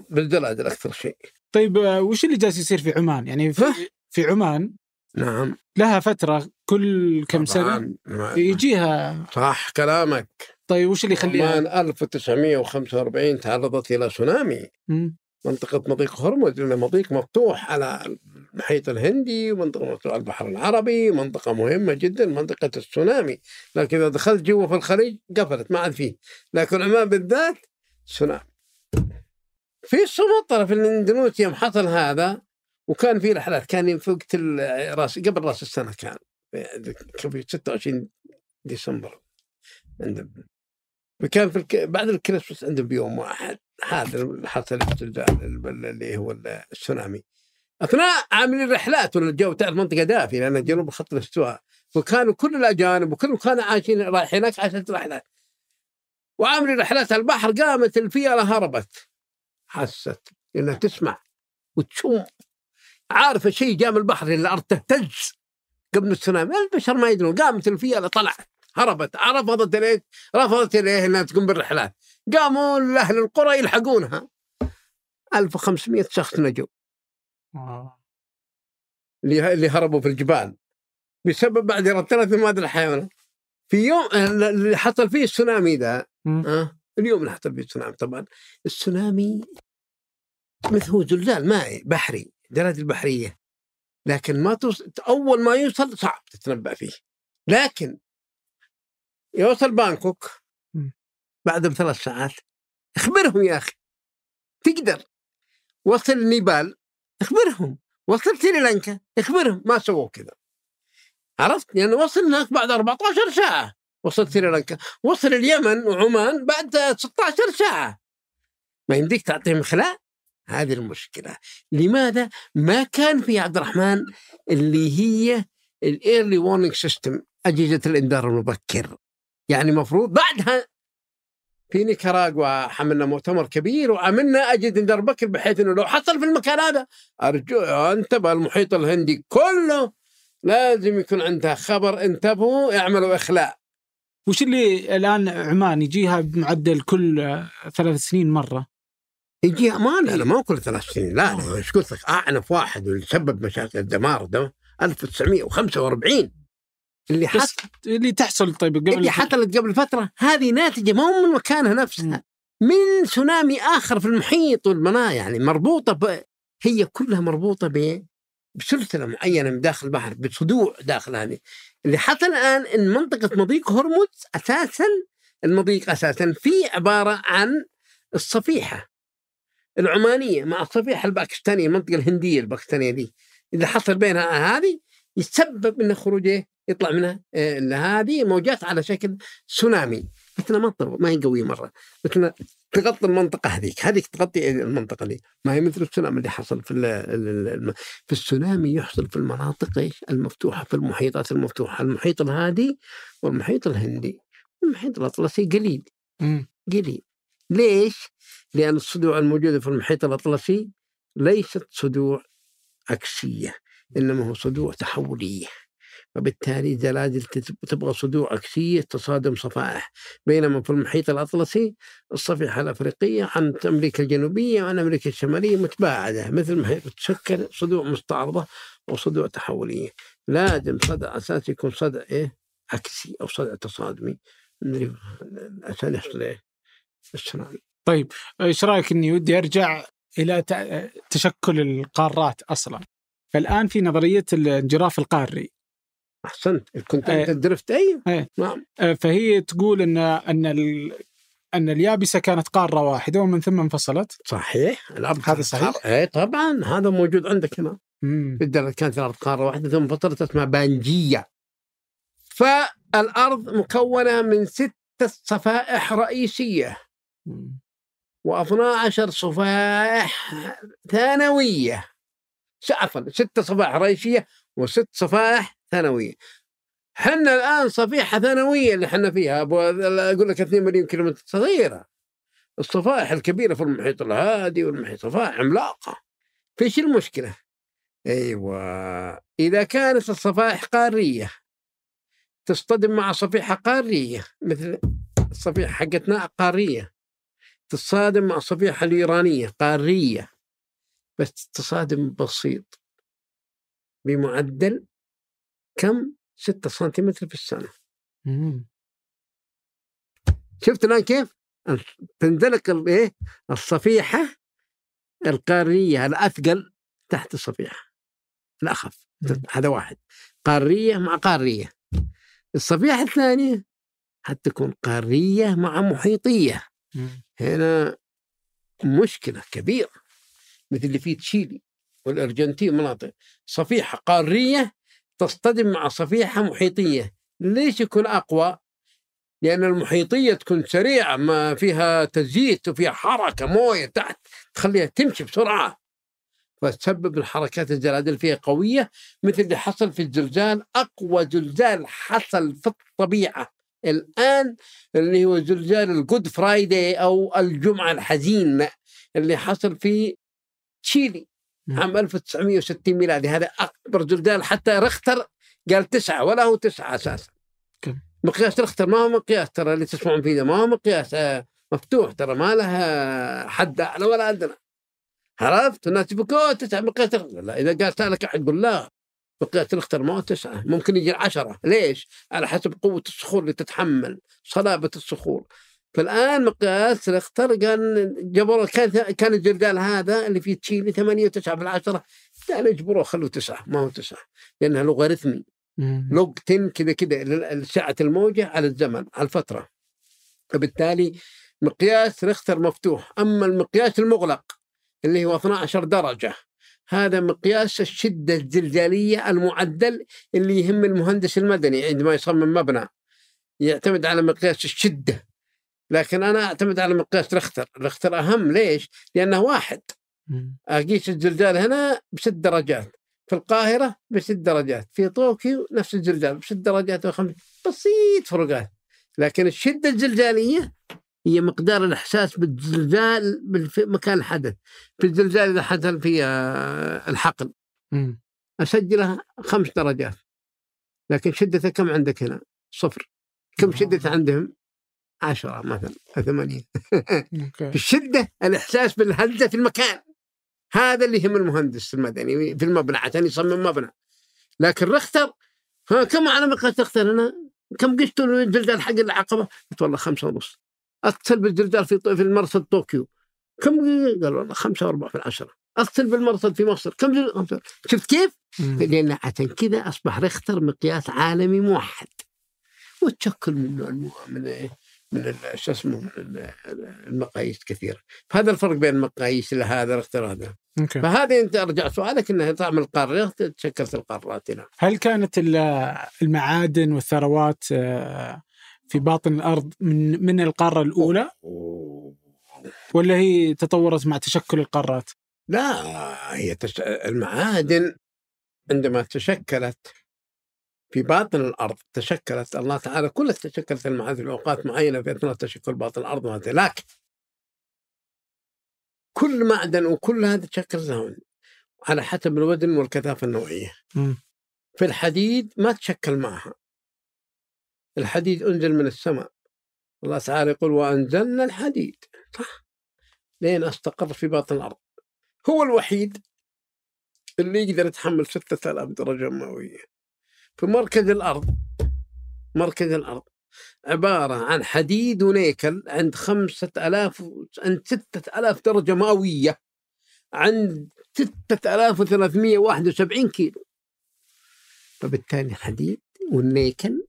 بالزلازل أكثر شيء. طيب آه، وش اللي جالس يصير في عمان؟ يعني في, في عمان نعم. لها فترة كل كم سنة يجيها صح كلامك. طيب وش اللي يخليها؟ عمان 1945 تعرضت إلى تسونامي. منطقة مضيق هرمز لأنه مضيق مفتوح على المحيط الهندي منطقة مفتوحة على البحر العربي منطقة مهمة جدا منطقة التسونامي لكن إذا دخلت جوا في الخليج قفلت ما عاد فيه. لكن عمان بالذات تسونامي في سمطرة في الإندونيسيا يوم حصل هذا وكان في رحلات كان في وقت راس قبل راس السنة كان. في 26 ديسمبر. عندهم. فكان في الك... بعد الكريسماس عندهم بيوم واحد. هذا اللي حصل الزلزال ال- اللي هو ال- السونامي. أثناء عاملين رحلات ولا الجو تعرف منطقة دافئه لأن جنوب خط الاستواء وكانوا كل الأجانب وكلهم كانوا عايشين رايحين هناك عشان رحلات وعاملين رحلات البحر قامت الفيلة هربت. حست إنها تسمع وتشم عارفه شيء جاء من البحر الأرض تهتز قبل السونامي. البشر ما يدرون قامت الفيلة طلعت هربت. رفضت رفضت اليه إنها تقوم بالرحلات. قاموا أهل القرى يلحقونها. 1500 شخص نجوا. آه. اللي اللي هربوا في الجبال. بسبب بعد ثلاث ما ادري الحيوانات. في يوم اللي حصل فيه السونامي ذا مم. أه؟ اليوم اللي حصل فيه السونامي طبعا. السونامي مثل هو زلزال مائي بحري درجة البحرية. لكن ما توصل أول ما يوصل صعب تتنبأ فيه. لكن يوصل بانكوك مم. بعد بثلاث ساعات. اخبرهم يا أخي. تقدر. وصل نيبال اخبرهم. وصل سريلانكا اخبرهم. ما سووا كذا. عرفت؟ لأنه وصل هناك بعد 14 ساعة. وصل سريلانكا وصل اليمن وعمان بعد 16 ساعة. ما يمديك تعطيهم خلاء؟ هذه المشكلة. لماذا ما كان في عبد الرحمن اللي هي ال early warning system أجهزة الإنذار المبكر؟ يعني مفروض بعدها في نيكاراغوا عملنا مؤتمر كبير وعملنا أجهزة إنذار مبكر بحيث أنه لو حصل في المكان هذا أرجو انتبه المحيط الهندي كله لازم يكون عندها خبر. انتبهوا اعملوا إخلاء. وش اللي الآن عمان يجيها بمعدل كل آه، ثلاث سنين مرة؟ يجي ما لا لا ما كل ثلاث سنين. لا لا إيش قلت لك أعنف واحد واللي سبب مشاكل الدمار ده 1945 اللي حصل اللي تحصل طيب قبل اللي حصلت قبل فترة هذه ناتجة ما هو من مكانها نفسها. من سونامي آخر في المحيط والمناة يعني مربوطة ب... هي كلها مربوطة ب بسلسلة معينة من داخل البحر بصدوع داخل هذه. اللي حصل الآن إن منطقة مضيق هرمز أساسا المضيق أساسا في عبارة عن الصفيحة العمانية مع الصفيحة الباكستانية المنطقة الهندية الباكستانية دي. إذا حصل بينها هذه يتسبب إن خروج إيه؟ يطلع منها آه، هذه موجات على شكل سونامي. مثل ما تضرب ما هي قوية مرة. مثل تغطي المنطقة هذيك. هذيك تغطي المنطقة دي ما هي مثل السونامي اللي حصل في في السونامي يحصل في المناطق إيش؟ المفتوحة في المحيطات المفتوحة. المحيط الهادي والمحيط الهندي. المحيط الأطلسي قليل. قليل. ليش؟ لأن الصدوع الموجودة في المحيط الأطلسي ليست صدوع عكسية. إنما هو صدوع تحولية وبالتالي زلازل تبغى صدوع عكسية تصادم صفائح بينما في المحيط الأطلسي الصفيحة الأفريقية عن أمريكا الجنوبية وعن أمريكا الشمالية متباعدة مثل ما تشكل صدوع مستعرضة وصدوع تحولية لازم صدع أساسي يكون صدع إيه؟ عكسي أو صدع تصادمي. عشان يحصل إيه؟ السونامي طيب إيش رأيك إني ودي أرجع إلى تشكل القارات أصلا؟ فالآن في نظرية الانجراف القاري. أحسنت. كنت إيه. أنت درفت؟ اي إيه. نعم. آه، فهي تقول ان إن ال... إن اليابسة كانت قارة واحدة ومن ثم انفصلت. صحيح. الأرض هذا صحيح؟ اي طبعا. هذا موجود عندك هنا. الدرجة كانت الأرض قارة واحدة ثم فتره اسمها بانجية. فالأرض مكونة من ستة صفائح رئيسية. مم. و12 صفائح ثانوية. عفوا ست صفائح رئيسية وست صفائح ثانوية. حنا الآن صفيحة ثانوية اللي حنا فيها أبو- أقول لك 2 مليون كيلومتر صغيرة. الصفائح الكبيرة في المحيط الهادي والمحيط صفائح عملاقة. فايش المشكلة؟ أيوه. إذا كانت الصفائح قارية تصطدم مع صفيحة قارية مثل الصفيحة حقتنا قارية. تصادم مع الصفيحه الإيرانية قارية. بس تصادم بسيط. بمعدل كم؟ 6 سنتيمتر في السنة. مم. شفت الآن كيف؟ تندلق ال- إيه؟ الصفيحة القارية الأثقل تحت الصفيحة. الأخف. مم. هذا واحد. قارية مع قارية. الصفيحة الثانية حتكون قارية مع محيطية. مم. هنا مشكلة كبيرة. مثل اللي في تشيلي والأرجنتين مناطق. صفيحة قارية تصطدم مع صفيحة محيطية. ليش يكون أقوى؟ لأن المحيطية تكون سريعة ما فيها تزييت وفيها حركة موية تحت تخليها تمشي بسرعة. فتسبب الحركات الزلازل فيها قوية مثل اللي حصل في الزلزال. أقوى زلزال حصل في الطبيعة. الآن اللي هو زلزال الجود فرايداي أو الجمعة الحزين اللي حصل في تشيلي. عام 1960 ميلادي. هذا أكبر زلزال حتى رختر قال تسعة ولا هو تسعة أساسا؟ مقياس رختر ما هو مقياس ترى اللي تسمعون فيه ما هو مقياس آه، مفتوح ترى ما له حد أعلى ولا أدنى. عرفت؟ الناس يقول "أوه، تسعة مقياس رختر. لا إذا قال سألك أحد يقول لا مقياس رختر ما هو تسعة. ممكن يجي عشرة ليش؟ على حسب قوة الصخور اللي تتحمل صلابة الصخور. فالآن مقياس رختر قال جبروا كان كان الزلزال هذا اللي في تشيلي 8 و9 في العشرة قال اجبروه خلوه تسعة ما هو تسعة لأنها لوغاريتمي مم. لوج 10 كذا كذا سعه الموجة على الزمن على الفترة. فبالتالي مقياس ريختر مفتوح. أما المقياس المغلق اللي هو 12 درجة هذا مقياس الشدة الزلزالية المعدل اللي يهم المهندس المدني عندما يصمم مبنى يعتمد على مقياس الشدة لكن أنا أعتمد على مقياس ريختر ريختر أهم. ليش؟ لأنه واحد. اقيس الزلزال هنا بست درجات. في القاهرة بست درجات. في طوكيو نفس الزلزال بست درجات وخمس بسيط فروقات لكن الشدة الزلزالية هي مقدار الإحساس بالزلزال في مكان الحدث. في الزلزال إذا حدث في الحقل. أسجلها خمس درجات. لكن شدته كم عندك هنا؟ صفر. كم شدته عندهم؟ عشرة مثلا أو ثمانية في <laughs> الشدة الإحساس بالهزة في المكان. هذا اللي يهم المهندس المدني في المبنى عشان يصمم مبنى. لكن رختر ها كم على مقياس رختر هنا؟ كم قستوا الزلزال حق العقبة؟ قلت والله خمسة ونص. أتصل بالزلزال في في المرصد طوكيو. كم قال؟ والله خمسة وأربعة في العشرة. أتصل بالمرصد في مصر. كم. شفت كيف؟ لأن عشان كذا أصبح رختر مقياس عالمي موحد. وتشكل من إيه؟ من شو اسمه من المقاييس كثيرة. فهذا الفرق بين المقاييس اللي هذا رختر هذا okay. فهذه أنت أرجع سؤالك أنها تعمل القارات تشكلت القارات هنا. هل كانت ال- المعادن والثروات آه، في باطن الأرض من من القارة الأولى؟ ولا هي تطورت مع تشكل القارات؟ لا هي تش... المعادن عندما تشكلت في باطن الأرض تشكلت الله تعالى كلها تشكلت المعادن في اوقات معينة في أثناء تشكل باطن الأرض وهذا لكن كل معدن وكل هذا تشكل زون على حسب الوزن والكثافة النوعية. في الحديد ما تشكل معها. الحديد أنزل من السماء. الله تعالى يقول وأنزلنا الحديد صح؟ لين أستقر في باطن الأرض. هو الوحيد اللي يقدر يتحمل 6000 درجة مئوية. في مركز الأرض. مركز الأرض. عبارة عن حديد ونيكل عند 5000 عند 6000 درجة مئوية. عند 6371 كيلو. فبالتالي الحديد والنيكل.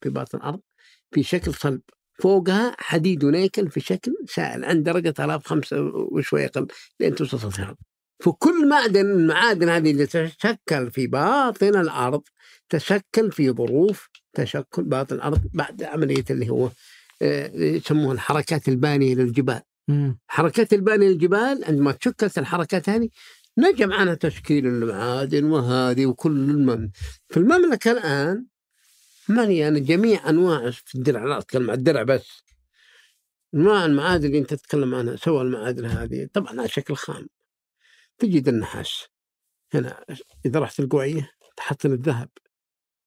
في باطن الأرض في شكل صلب. فوقها حديد ونيكل في شكل سائل عند درجة آلاف خمسة وشوية أقل. لين توصل الأرض فكل معدن من المعادن هذه اللي تتشكل في باطن الأرض تشكل في ظروف تشكل باطن الأرض بعد عملية اللي هو آه، يسموها الحركات البانية للجبال. حركات البانية للجبال عندما تشكلت الحركات هذه نجم عنها تشكيل المعادن وهذه وكل المم. في المملكة الآن مليانة جميع أنواع في الدرع لا أتكلم عن الدرع بس. أنواع المعادن اللي أنت تتكلم عنها سوى المعادن هذه طبعا على شكل خام. تجد النحاس هنا إذا رحت القوية تحصل الذهب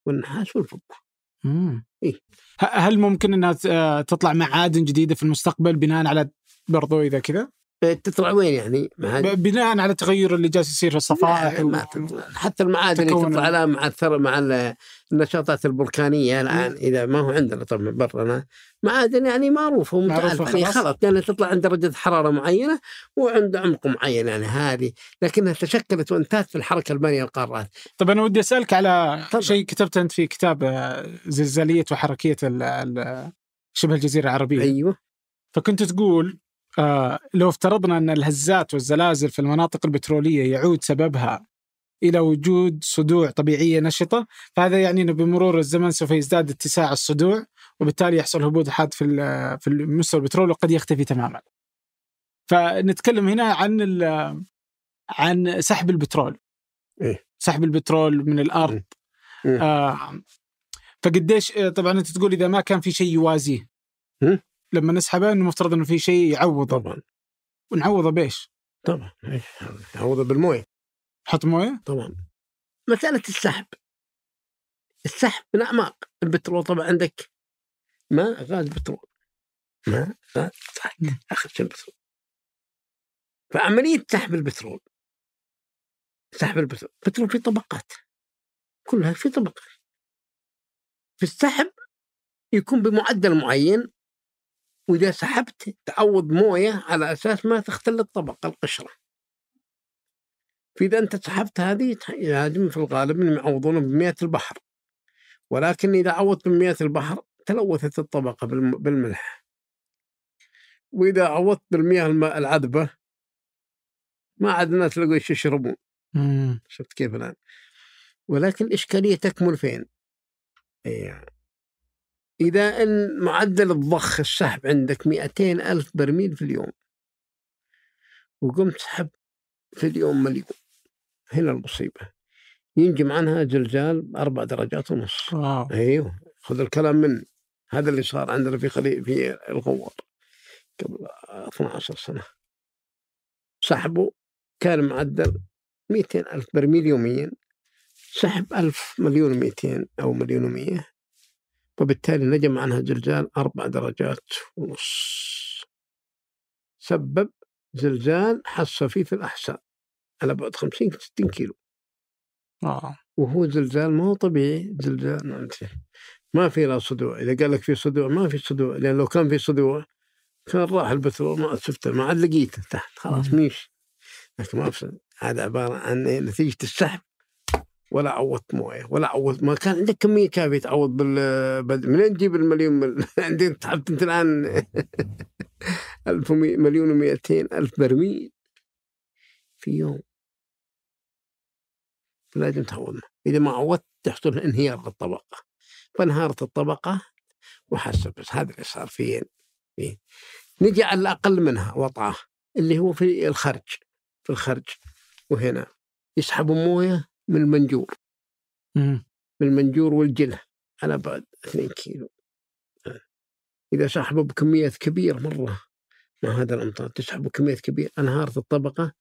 والنحاس والفضة. إيه. هل ممكن إنها ت- آه، تطلع معادن جديدة في المستقبل بناء على برضو إذا كذا؟ تطلع وين يعني؟ بناء على التغير اللي جالس يصير في الصفائح و-. حتى المعادن اللي تطلع لها مع الثر مع ال- النشاطات البركانية الآن إذا ما هو عندنا طبعا برنا معادن يعني معروفه ومتعارفه معروفة يعني خلاص. لأن تطلع عند درجة حرارة معينة وعند عمق معين يعني هذه لكنها تشكلت وانتهت في الحركة البانيه القارات. طب أنا ودي أسألك على تفضل. شيء كتبته أنت في كتاب آه، زلزالية وحركية شبه الجزيرة العربية. أيوه. فكنت تقول آه لو افترضنا أن الهزات والزلازل في المناطق البترولية يعود سببها إلى وجود صدوع طبيعية نشطة فهذا يعني أنه بمرور الزمن سوف يزداد اتساع الصدوع وبالتالي يحصل هبوط حاد في في مستوى البترول وقد يختفي تماما. فنتكلم هنا عن عن سحب البترول. إيه؟ سحب البترول من الأرض. إيه؟ آه فقديش طبعا أنت تقول إذا ما كان في شيء يوازيه. إيه؟ لما نسحبه إنه مفترض إنه في شيء يعوضه. طبعا ونعوضه بإيش؟ طبعا؟ نعوضه بالموية. حط موية؟ طبعا. مساله السحب. السحب من أعماق البترول طبعا عندك ماء غاز بترول ماء غاز اخر شيء البترول فعملية سحب البترول سحب البترول البترول في طبقات كلها في طبقات في السحب يكون بمعدل معين وإذا سحبت تعوض موية على أساس ما تختل الطبقه القشرة. فإذا أنت سحبت هذه لازم في الغالب انهم يعوضونه بمياه البحر. ولكن إذا عوضت بمياه البحر تلوثت الطبقة بالملح. وإذا عوضت بالمياه العذبة ما عاد الناس تلاقوا إيش يشربون. شفت كيف الآن. ولكن الإشكالية تكمن فين؟ إيه. إذا إن معدل الضخ السحب عندك 200 ألف برميل في اليوم وقمت تسحب في اليوم مليون. هنا المصيبة. ينجم عنها زلزال أربع درجات ونص. واو. أيوه خذ الكلام مني هذا اللي صار عندنا في خلي في الغوار قبل 12 سنة. سحبوا كان معدل 200 ألف برميل يوميا. سحب ألف مليون و200 أو مليون و100 وبالتالي نجم عنها زلزال أربع درجات ونص. سبب زلزال حص فيه في الأحساء على بعد 50 60 كيلو. آه. وهو زلزال ما هو طبيعي زلزال ما في لا صدوع إذا قال لك في صدوع ما في صدوع لأن لو كان في صدوع كان راح البترول ما شفته ما عاد لقيته تحت خلاص ميش لكن ما هذا عبارة عن؟ نتيجة السحب. ولا عوضت مويه ولا عوضت ما كان عندك كمية كافية تعوض بال منين تجيب المليون مل... عندك تحط انت الآن؟ <laughs> 1000 مليون و200 ألف برميل في يوم. لازم تعوض إذا ما عوضت تحصل انهيار للطبقة. فانهارت الطبقة وحسب بس هذا اللي صار فيه. فيه نجي على الأقل منها وطعة اللي هو في الخرج في الخرج وهنا. يسحبوا موية من المنجور من المنجور والجلة على بعد 2 كيلو. إذا سحبوا بكميات كبيرة مرة مع هذا الأمطار تسحبوا كميات كبيرة أنهارت الطبقة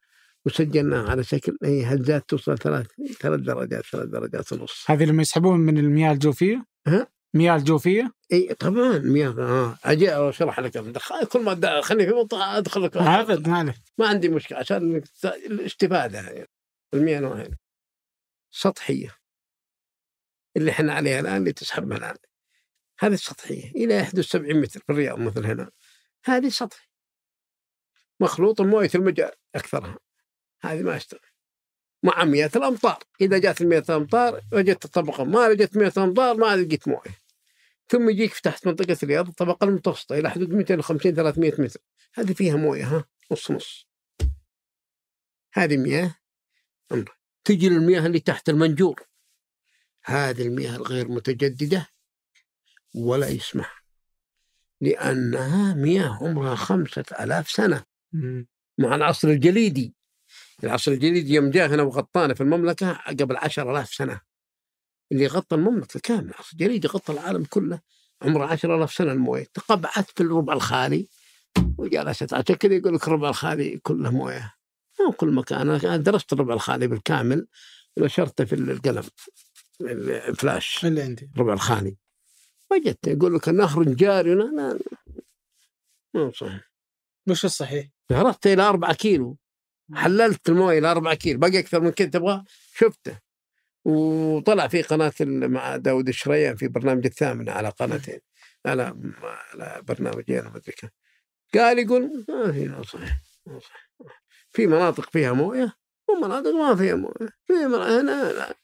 وسجلناها على شكل هي هزات توصل ثلاث ثلاث درجات ثلاث درجات ونص. هذه لما يسحبون من المياه الجوفية؟ ها؟ مياه الجوفية؟ اي طبعا مياه آه أجي اشرح لك. كل ما خليني في منطقة ادخل لك ما عندي مشكلة عشان الاستفادة يعني. المياه نوعين. سطحية اللي إحنا عليها الآن اللي تسحب الان هذه السطحية إلى 71 متر في الرياض مثل هنا. هذه سطحي. مخلوط مويه المجاري أكثرها. هذه ما اشتغل مع مئة الأمطار. إذا جات المئة الأمطار وجدت الطبقة ما لقيت مئة أمطار ما لقيت موية. ثم يجيك تحت منطقة الرياض الطبقة المتوسطة إلى حدود 250 300 متر. هذه فيها موية ها؟ نص نص. هذه مياه تجي للمياه اللي تحت المنجور. هذه المياه الغير متجددة ولا يسمح لأنها مياه عمرها خمسة ألاف سنة. مع العصر الجليدي. العصر الجديد يوم جاء هنا وغطانا في المملكة قبل عشر آلاف سنة. اللي غطى المملكة كاملة العصر الجديد غطى العالم كله عمره عشر آلاف سنة الموية. تقبعت في الربع الخالي. وجلست عشان كذا يقول لك الربع الخالي كله موية. مو كل مكان. أنا درست الربع الخالي بالكامل ونشرته في القلم الفلاش. اللي عندي. الربع الخالي. وجدت يقول لك النهر جاري لا لا مو صحيح. وش الصحيح؟ نهرت إلى أربعة كيلو. حللت الموية ل 4 كيلو. باقي أكثر من كذا تبغى شفته. وطلع في قناة مع داود الشريان في برنامج الثامنه على قناتين. على على برنامجين ما أدري كم قال يقول ما في صحيح. في مناطق فيها موية ومناطق ما فيها موية. في هنا.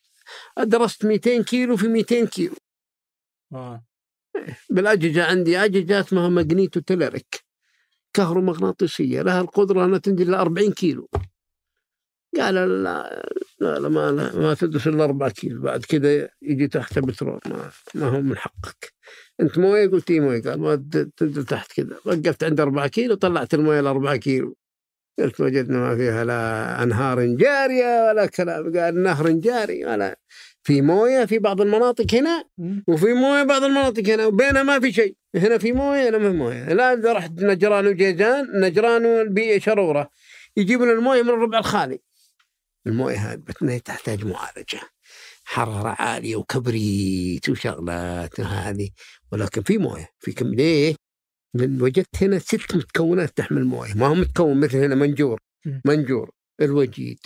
درست 200 كيلو في 200 كيلو. آه. بالأجهزة عندي اجهزه اسمها magnetotelluric كهرومغناطيسية لها القدرة أنها تنزل ل 40 كيلو. قال لا لا, لا ما لا ما تدرس إلا 4 كيلو بعد كذا يجي تحت بترول ما, ما هو من حقك. أنت موية؟ قلت اي موية؟ قال ما تنزل تحت كذا وقفت عند 4 كيلو طلعت الموية ل 4 كيلو. قلت وجدنا ما فيها لا أنهار جارية ولا كلام. قال نهر جاري ولا في موية في بعض المناطق هنا وفي موية بعض المناطق هنا وبينها ما في شيء. هنا في موية هنا ما في موية. الان رحت نجران وجيزان نجران والبيئة شرورة. يجيبون الموية من الربع الخالي. الموية هذه تحتاج معالجة. حرارة عالية وكبريت وشغلات هذه ولكن في موية في كم ليه؟ لأن وجدت هنا ست متكونات تحمل مويه ما هو متكون مثل هنا منجور منجور الوجيد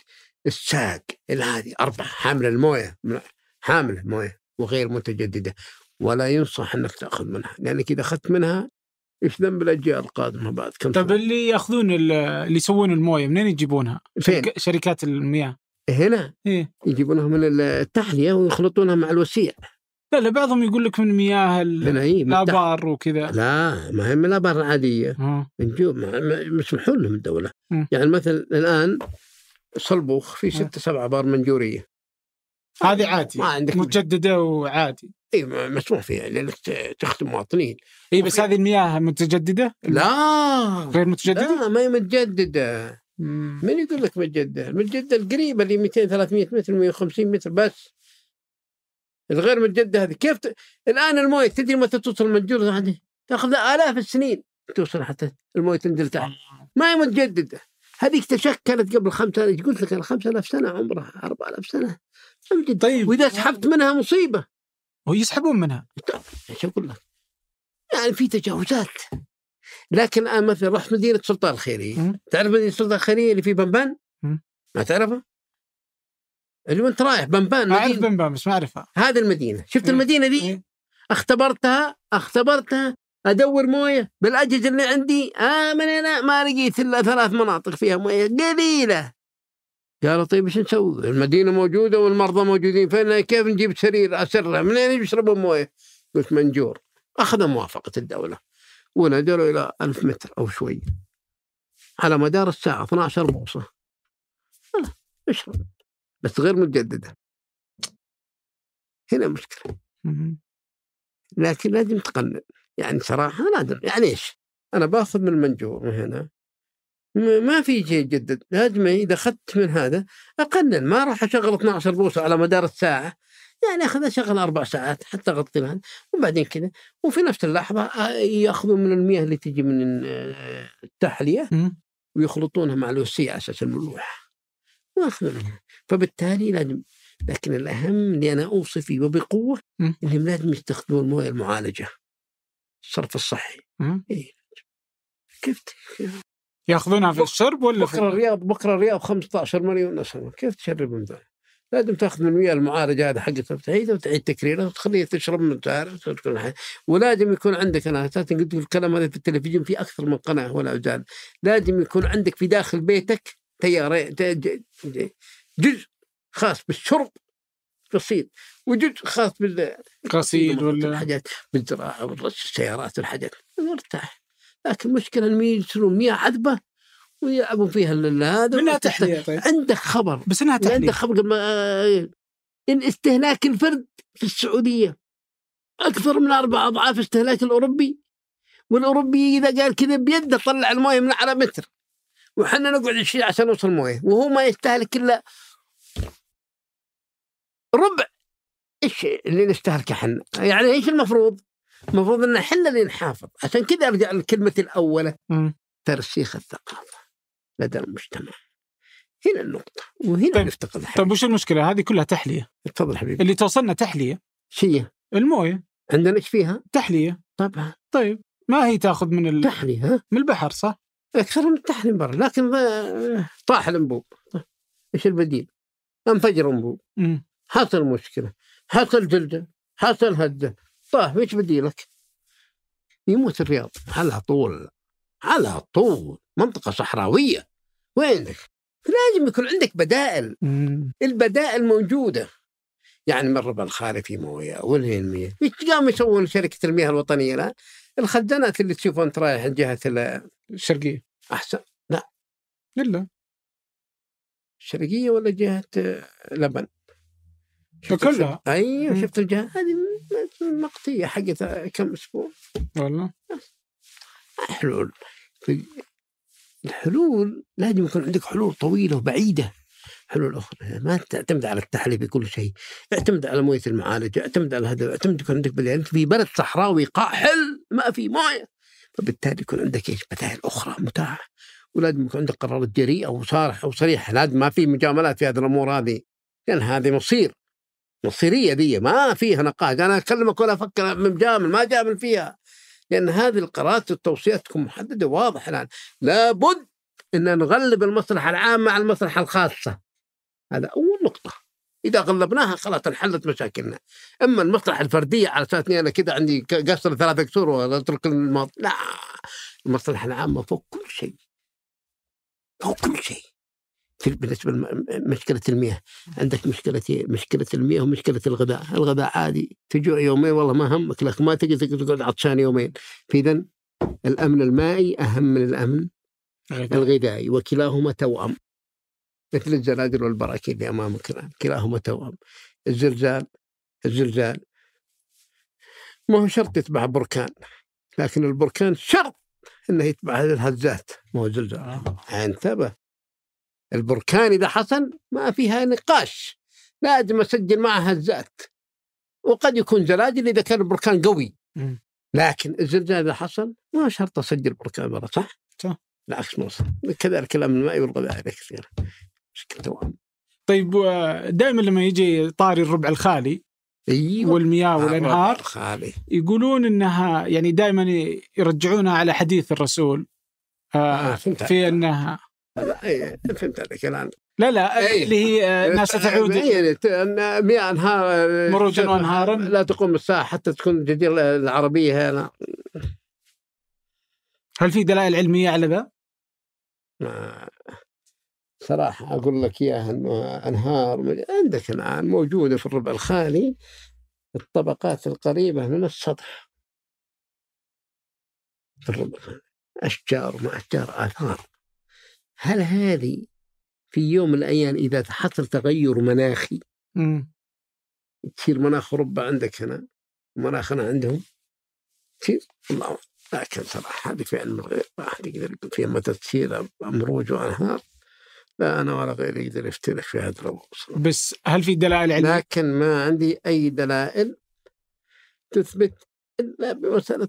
الساق هذه أربعة حامل الموية حامل موية وغير متجددة. ولا ينصح أنك تأخذ منها لأنك إذا أخذت منها إيش ذنب الأجيال القادمة بعد؟ كم طيب اللي يأخذون اللي يسوون الموية منين يجيبونها؟ فين؟ شركات المياه. هنا؟ إيه؟ يجيبونها من التحلية ويخلطونها مع الوسيع. لا لا بعضهم يقول لك من مياه هنا إيه الابار وكذا. لا ما هي من الابار العاديه آه. نجوم مسموح لهم الدولة. م. يعني مثلا الآن صلبوخ في ستة سبعة بار منجورية. هذه عادي ما عندك متجددة وعادي. اي مسموح فيها لأنك تخدم مواطنين. اي بس هذه المياه متجددة؟ لا. غير متجددة؟ لا ما هي متجددة. من يقول لك متجددة؟ المتجددة القريبة اللي 200 300 متر 150 متر بس. الغير متجدده هذه. كيف ت... الآن الموية تدري متى توصل المنجور تأخذ آلاف السنين توصل حتى الموية تنزل تحت. ما هي متجدده هذيك تشكلت قبل 5000 قلت لك؟ 5000 سنة عمرها 4000 سنة. طيب. وإذا سحبت منها مصيبة. ويسحبون منها. إيش أقول لك؟ يعني في تجاوزات. لكن الآن مثلا رحت مدينة سلطان الخيريه تعرف مدينة سلطان الخيريه اللي في بنبان؟ ما تعرفها؟ اللي انت رايح بنبان أعرف بنبان بس ما أعرفها هذه المدينة شفت إيه؟ المدينة دي؟ إيه؟ اختبرتها اختبرتها ادور مويه بالاجهزة اللي عندي آمن أنا ما لقيت إلا ثلاث مناطق فيها مويه قليلة قالوا طيب إيش نسوي؟ المدينة موجودة والمرضى موجودين فين كيف نجيب سرير اسره؟ منين يشربون مويه؟ قلت منجور أخذ موافقة الدولة ونزلوا إلى ألف متر أو شوي على مدار الساعة 12 بوصة اشرب بس غير متجدده هنا مشكلة. لكن لازم تقنن يعني صراحة لازم يعني إيش؟ أنا باخذ من المنجور من هنا. ما في شيء جدد. لازم إذا أخذت من هذا اقنن ما راح أشغل 12 بوصة على مدار الساعة. يعني أخذ أشغل أربع ساعات حتى أغطي هذا. وبعدين كذا. وفي نفس اللحظة آه، ياخذون من المياه اللي تجي من التحلية ويخلطونها مع الوسيع الملوحة. واخذوا منها. فبالتالي لازم لكن الأهم اللي أنا أوصي فيه وبقوة انهم لازم يستخدمون المويه المعالجة. الصرف الصحي. إيه؟ كيف ياخذونها في الشرب ولا بكرة الرياض بكرة الرياض 15 مليون نسمه كيف تشربهم ذا؟ لازم تاخذ من المياه المعالجة هذه حقتها وتعيدها وتعيد تكريرها وتخليها تشرب من تعرف ولازم يكون عندك أنا أساسا قلت الكلام هذا في التلفزيون في أكثر من قناة ولا زال لازم يكون عندك في داخل بيتك تيار جزء خاص بالشرب غسيل وجزء خاص بالغسيل ولا؟ الحاجات بالزراعة والرش السيارات والحاجات مرتاح لكن المشكلة المياه يصيرون مياه عذبة ويلعبوا فيها هذا منها تحلية طيب. عندك خبر. بس إنها تحليه عندك خبر ما إن استهلاك الفرد في السعودية أكثر من أربع أضعاف استهلاك الأوروبي والأوروبي إذا قال كذا بيده طلع الموية من على متر وحنا نقعد 20 عشان نوصل مويه وهو ما يستهلك إلا ربع. إيش اللي نستهلكه إحنا؟ يعني إيش المفروض؟ المفروض إن إحنا اللي نحافظ. عشان كذا أرجع للكلمه الاولى ترسيخ الثقافة لدى المجتمع. هنا النقطة وهنا طيب. نفتقد طيب وش المشكلة؟ هذه كلها تحلية. تفضل حبيبي. اللي توصلنا تحلية. شيء. الموية. عندنا إيش فيها؟ تحلية. طبعا. طيب ما هي تأخذ من ال... تحلية ها؟ من البحر صح؟ أكثر من التحلية برا لكن طاح الأنبوب. إيش البديل؟ أنفجر أنبوب. حصل مشكلة حصل جلدة حصل هدة طاح إيش بديلك؟ يموت الرياض. على طول على طول. منطقة صحراوية. وينك؟ لازم يكون عندك بدائل. البدائل موجودة. يعني مرة الخالي في موية والهي المياه إيش قاموا يسوون شركة المياه الوطنية الآن؟ الخزانات اللي تشوفها انت رايح جهة الشرقية. أحسن. إلا. الشرقيه ولا جهة آه، لبن كلها. أيوه. شفت الجهه هذه مقطية حقتها كم أسبوع. والله. حلول الحلول لازم يكون عندك حلول طويلة وبعيدة. حلول أخرى. ما تعتمد على التحليل في كل شيء. اعتمد على موية المعالجه اعتمد على هذا اعتمد يكون عندك بدائل أنت في بلد صحراوي قاحل ما في موية. فبالتالي يكون عندك إيش؟ بدائل أخرى متاحة. ولازم يكون عندك قرارات جريئه وصارحه وصريحه لازم ما في مجاملات في هذه الأمور هذه. لأن هذه مصير. مصيرية دي ما فيها نقاش. أنا أكلمك ولا أفكر مجامل ما جامل فيها. لأن هذه القرارات والتوصيات تكون محددة واضحة الآن. لابد إن نغلب المصلحة العامة مع المصلحة الخاصة. هذا أول نقطة. إذا غلبناها خلاص انحلت مشاكلنا. أما المصلحة الفردية على أساس إني أنا كذا عندي قصر ثلاثة كسور وأترك الماضي لا. المصلحة العامة فوق كل شيء. فوق كل شيء. بالنسبة لمشكله المياه. عندك مشكلة مشكلة المياه ومشكلة الغذاء، الغذاء عادي تجوع يومين والله ما همك لكن ما تقدر تقعد عطشان يومين، فاذا الأمن المائي أهم من الأمن الغذائي وكلاهما توأم. مثل الزلازل والبراكين اللي امامك الان كلاهما توأم. الزلزال الزلزال ما هو شرط يتبع بركان لكن البركان شرط إنه يتبع هذه الهزات ما هو زلزال. انتبه. البركان إذا حصل ما فيها نقاش لازم اسجل معها هزأت. وقد يكون زلازل إذا كان البركان قوي. لكن الزلزال إذا حصل ما شرط أسجل بركان مرة صح؟ صح. بالعكس ما صح كذلك الامن المائي والغذاء كثير توأم طيب دائما لما يجي طاري الربع الخالي أيوه. والمياه والأنهار خالي يقولون إنها يعني دائما يرجعونها على حديث الرسول آه آه في أنها اي فهمت عليك. الان لا لا أي. اللي هي آه، يعني ت- أن مياه أنهار مروجاً وأنهاراً. لا تقوم الساعة حتى تكون الجزيره العربية هنا هل في دلائل علمية على ذا؟ صراحة أقول لك إياها أنه أنهار من- عندك الآن موجودة في الربع الخالي الطبقات القريبة من السطح. في الربع الخالي. أشجار وما أشجار آثار. هل هذه في يوم من الأيام إذا حصل تغير مناخي مم. تصير مناخ أوروبا عندك هنا ومناخنا عندهم تصير الله. لكن صراحة هذه في علم الغيب ما أحد يقدر يقول فيها متى تصير أمروج وأنهار لا أنا ولا غيري يقدر يفترق في هذا الأمر صراحة. بس هل في دلائل علمية؟ لكن ما عندي أي دلائل تثبت إلا بمسألة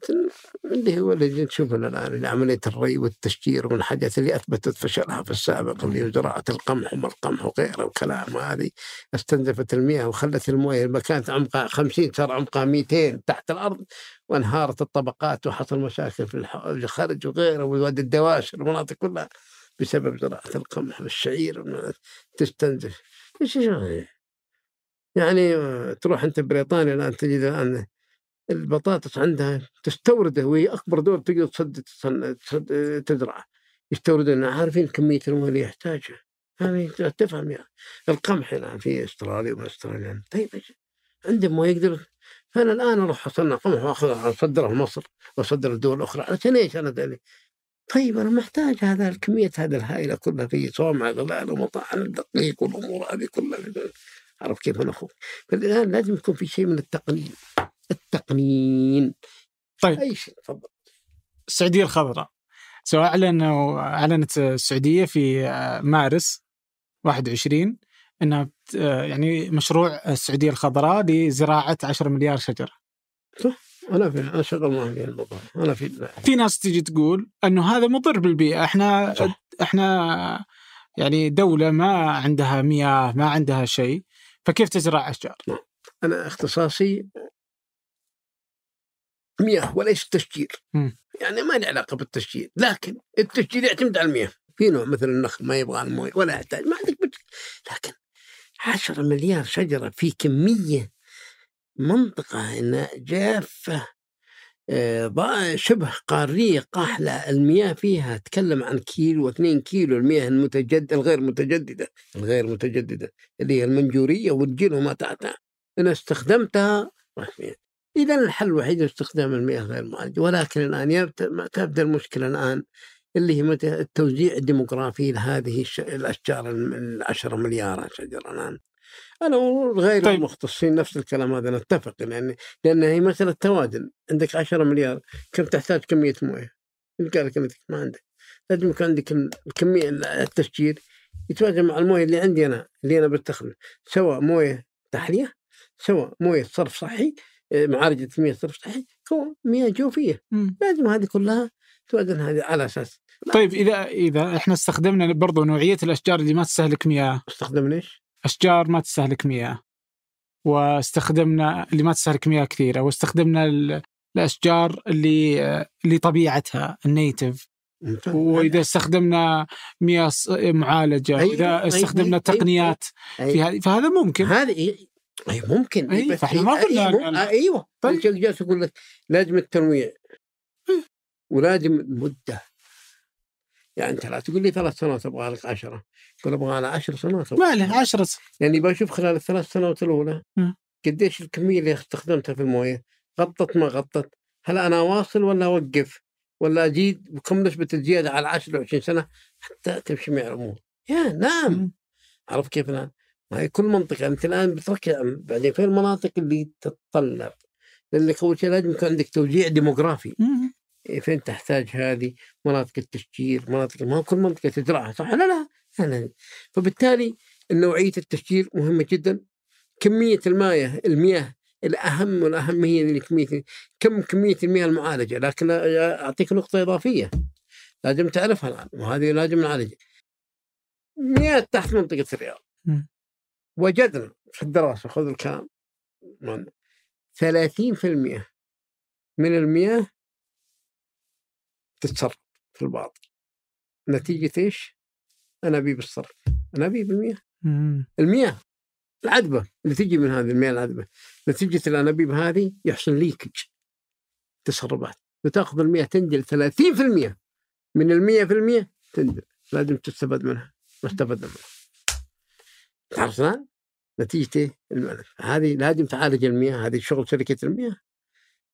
اللي هو اللي نشوفها الآن عملية الري والتشجير من الحاجات اللي أثبتت فشلها في السابق اللي هو زراعة القمح وما القمح وغيره وكلام هذه استنزفت المياه وخلت الموية ما كانت عمقها 50 صار عمقها 200 تحت الأرض وانهارت الطبقات وحصل مشاكل في الخرج وغيره ووادي الدواشر المناطق كلها بسبب زراعة القمح والشعير تستنزف. إيش يعني؟ آه، تروح أنت بريطانيا الآن تجد الآن البطاطس عندها تستورده وهي أكبر دول تقدر تصد تصن- تصد- تزرع يستوردون عارفين كمية الموية اللي يحتاجها. هذه تفهم يعني القمح الآن في أستراليا وما أستراليا. طيب؟ عندهم موية يقدر فأنا الآن أروح أصنع قمح واخذ أصدره لمصر واصدر الدول الاخرى علشان إيش أنا ذلك؟ طيب أنا محتاج هذا الكمية هذه الهائلة كلها في صومع غلال ومطاعم الدقيق والأمور هذه كلها. عرف كيف أنا أخوك؟ فالآن لازم يكون في شيء من التقنين التقنين. طيب. أي شيء تفضل. السعودية الخضراء. سواء اعلنوا أعلنت السعودية في آه، مارس 21 إنها آه، يعني مشروع السعودية الخضراء لزراعة 10 مليار شجرة. أنا في أنا شغال معي في الموضوع. أنا في في ناس تيجي تقول إنه هذا مضر بالبيئة، إحنا صح. إحنا يعني دولة ما عندها مياه، ما عندها شيء، فكيف تزرع أشجار؟ أنا اختصاصي مياه وليس تشجير. يعني ما لي علاقة بالتشجير لكن التشجير يعتمد على المياه. في نوع مثل النخل ما يبغى الموية ولا يحتاج ما عندك لكن 10 مليار شجرة في كمية منطقة إنها جافة آه، شبه قارية قاحلة المياه فيها تكلم عن كيلو واثنين كيلو المياه المتجدده الغير متجددة الغير متجددة اللي هي المنجورية والجيل وما تحتها ان استخدمتها إذا الحل الوحيد استخدام المياه غير معالجه ولكن ما تبدأ المشكلة الآن اللي هي متى التوزيع الديموغرافي لهذه الم- العشرة مليار شجرة الآن. أنا وغير طيب. المختصين نفس الكلام هذا نتفق لأن لأن هي مسألة توازن. عندك 10 مليار كم تحتاج كمية موية؟ قال لك ما عندك. لازم يكون عندك ال- الكميه التشجير يتوازن مع الموية اللي عندي أنا اللي أنا بستخدمه. سواء موية تحلية سواء موية صرف صحي معالجة مياه صرف صحي سواء مياه جوفيه مم. لازم هذه كلها توازن هذه على أساس. طيب إذا إذا إحنا استخدمنا برضو نوعية الأشجار اللي ما تستهلك مياه. استخدم ليش؟ أشجار ما تستهلك مياه. واستخدمنا اللي ما تستهلك مياه كثيرة. واستخدمنا ال- الأشجار اللي اللي طبيعتها النيتف. وإذا استخدمنا مياه معالجة. أيوة، وإذا أيوة، استخدمنا أيوة، تقنيات أيوة. في هذه فهذا ممكن. هذه إيه؟ أي ممكن. أي، بس فإحنا ما إيه، قلنا أي أن- آه، أيوه. طيب. جالس أقول لك لازم التنويع. ولازم المده يعني انت لا تقول لي ثلاث سنوات أبغى لك عشرة. تقول أبغى أنا عشر سنوات ما له 10 س- يعني بشوف خلال الثلاث سنوات الأولى مم. قديش الكمية اللي استخدمتها في الموية غطت ما غطت. هل أنا واصل ولا أوقف؟ ولا أزيد؟ بكم نسبة الزيادة على 10 20 سنة؟ حتى تمشي مع الأمور. يا نعم. مم. عرفت كيف الان؟ ما هي كل منطقة أنت الآن بتركز بعدين في المناطق اللي تتطلب؟ لأنك أول شيء لازم يكون عندك توزيع ديموغرافي. إيه، فين تحتاج هذه؟ مناطق التشجير مناطق ما كل منطقة تزرعها صح لا لا؟ لا فبالتالي نوعية التشجير مهمة جدا. كمية المياه المياه الأهم والأهم هي كمية كم كمية المياه المعالجة؟ لكن أعطيك نقطة إضافية. لازم تعرفها الآن وهذه لازم نعالجها. مياه تحت منطقة الرياض. وجدنا في الدراسة خذ الكلام. من 30% من المياه تتسرب في الباطن. نتيجة إيش؟ انابيب الصرف انابيب المياه مم. المياه العذبة. اللي تجي من هذه المياه العذبة. نتيجة الانابيب هذه يحصل ليكج تسربات. وتاخذ المياه تنزل 30% من المية في المية تنزل. لازم تستفاد منها. ما استفدنا منها. تعرف الان نتيجة إيه؟ الملف. هذه لازم تعالج المياه هذه شغل شركة المياه.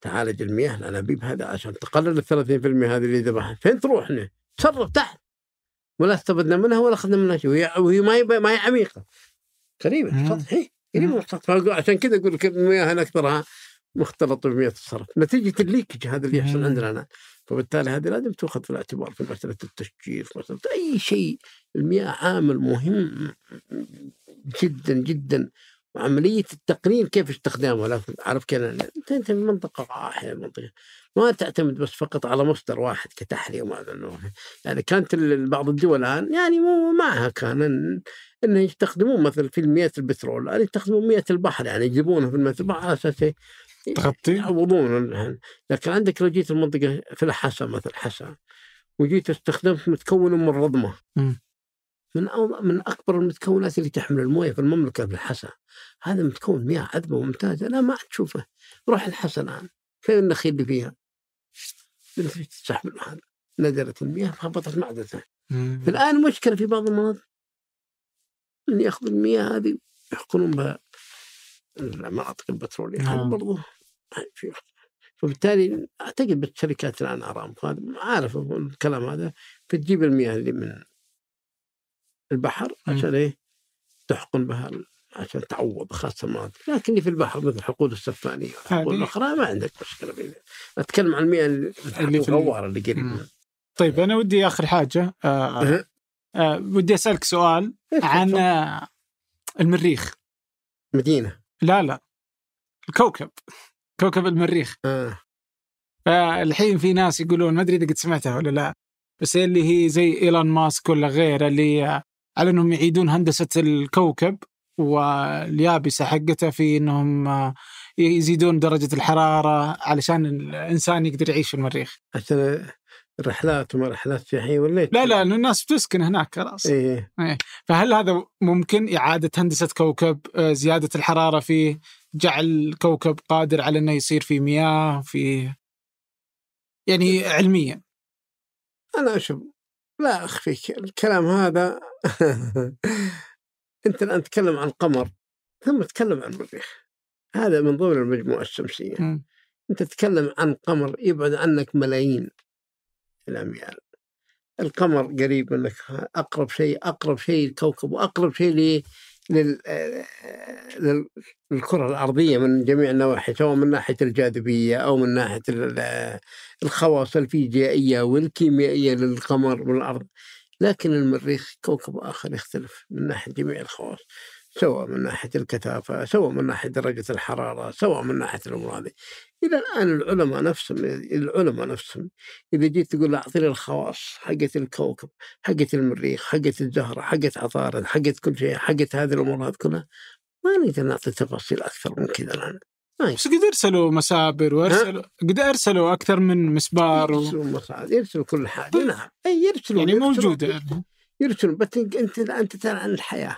تعالج المياه الأنابيب هذا عشان تقلل ال 30% هذه اللي ذبحها. فين تروح هنا؟ تسرب تحت. ولا استفدنا منها ولا أخذنا منها شيء. وهي وهي ما ما هي عميقة. قريبه مم. السطح هي قريبه من السطح عشان كذا أقول لك المياه هنا أكثرها مختلطه بمياه الصرف. نتيجة الليكج هذا اللي يحصل. عندنا الآن. فبالتالي هذه لازم تؤخذ في الاعتبار في مسألة التشجير في مسألة أي شيء. المياه عامل مهم. جدا جدا. وعمليه التقنين كيف استخدامها؟ عارف كذا أنت أنت في منطقة قاحله منطقة. ما تعتمد بس فقط على مصدر واحد كتحليه وما. يعني كانت بعض الدول الآن يعني مو معها كان إنه يستخدمون مثلا في مياه البترول. يعني يستخدمون مياه البحر يعني يجيبونها في مياه البحر على أساس إيه؟ تغطي؟ يعوضون لكن عندك لو جيت المنطقة في الحسا مثلا حسا وجيت استخدمت متكون من رضمة. مم. من من أكبر المتكونات اللي تحمل الموية في المملكة في الحسا هذا متكون مياه عذبة ممتازه لا ما عاد تشوفه روح الحسا الآن. فين النخيل اللي فيها؟ تستحمل هذا. نزلت المياه فهبطت معدته. الآن مشكلة في بعض المناطق. اللي يأخذ المياه هذه يحقنون بها المناطق البترولية. هذا نعم. برضو في فبالتالي أعتقد بالشركات الآن أرامكو هذا عارف الكلام هذا بتجيب المياه اللي من البحر. عشان إيه تحقن بها عشان تعوض خاصة المناطق لكن في البحر مثل الحقول السفانيه والحقول الأخرى ما عندك مشكلة فيها أتكلم عن المياه اللي الغواره اللي قريب مم. منها. طيب أنا ودي آخر حاجة آه. آه ودي أسألك سؤال عن آه المريخ مدينة لا لا الكوكب كوكب المريخ آه. فالحين في ناس يقولون ما أدري إذا قد سمعتها ولا لا بس اللي هي زي إيلون ماسك ولا غيره اللي آه، على إنهم يعيدون هندسة الكوكب واليابسة حقته في إنهم آه، يزيدون درجة الحرارة علشان الإنسان يقدر يعيش في المريخ. عشان الرحلات وما رحلات سياحيه ولا لا لا الناس بتسكن هناك خلاص. إيه. فهل هذا ممكن إعادة هندسة كوكب آه، زيادة الحرارة فيه جعل الكوكب قادر على أنه يصير في مياه في يعني علميا؟ أنا أشوف لا اخفيك الكلام هذا <laughs> أنت الآن تتكلم عن القمر ثم تتكلم عن المريخ هذا من ضمن المجموعة الشمسية. مم. أنت تتكلم عن قمر يبعد عنك ملايين الأميال. القمر قريب منك أقرب شيء أقرب شيء الكوكب وأقرب شيء للكرة الأرضية من جميع النواحي سواء من ناحية الجاذبية أو من ناحية ال- الخواص الفيزيائية والكيميائية للقمر والأرض. لكن المريخ كوكب آخر يختلف من ناحية جميع الخواص سواء من ناحية الكثافة سواء من ناحية درجة الحرارة سواء من ناحية الأمور هذه إلى الآن العلماء نفسهم العلماء نفسهم إذا جيت تقول له أعطيني الخواص حقت الكوكب حقت المريخ حقت الزهرة حقت عطارد حقت كل شيء حقت هذه الأمور هذه كلها ما نقدر نعطي تفاصيل أكثر من كذا الآن. ما بس قد أرسلوا مسابر وأرسلوا قد أرسلوا أكثر من مسبار و... يرسلوا مصعد يرسلوا كل حاجة. نعم. أي يرسلوا يعني يرسلوا. موجودة يرسلوا بس أنت أنت تسأل عن الحياة.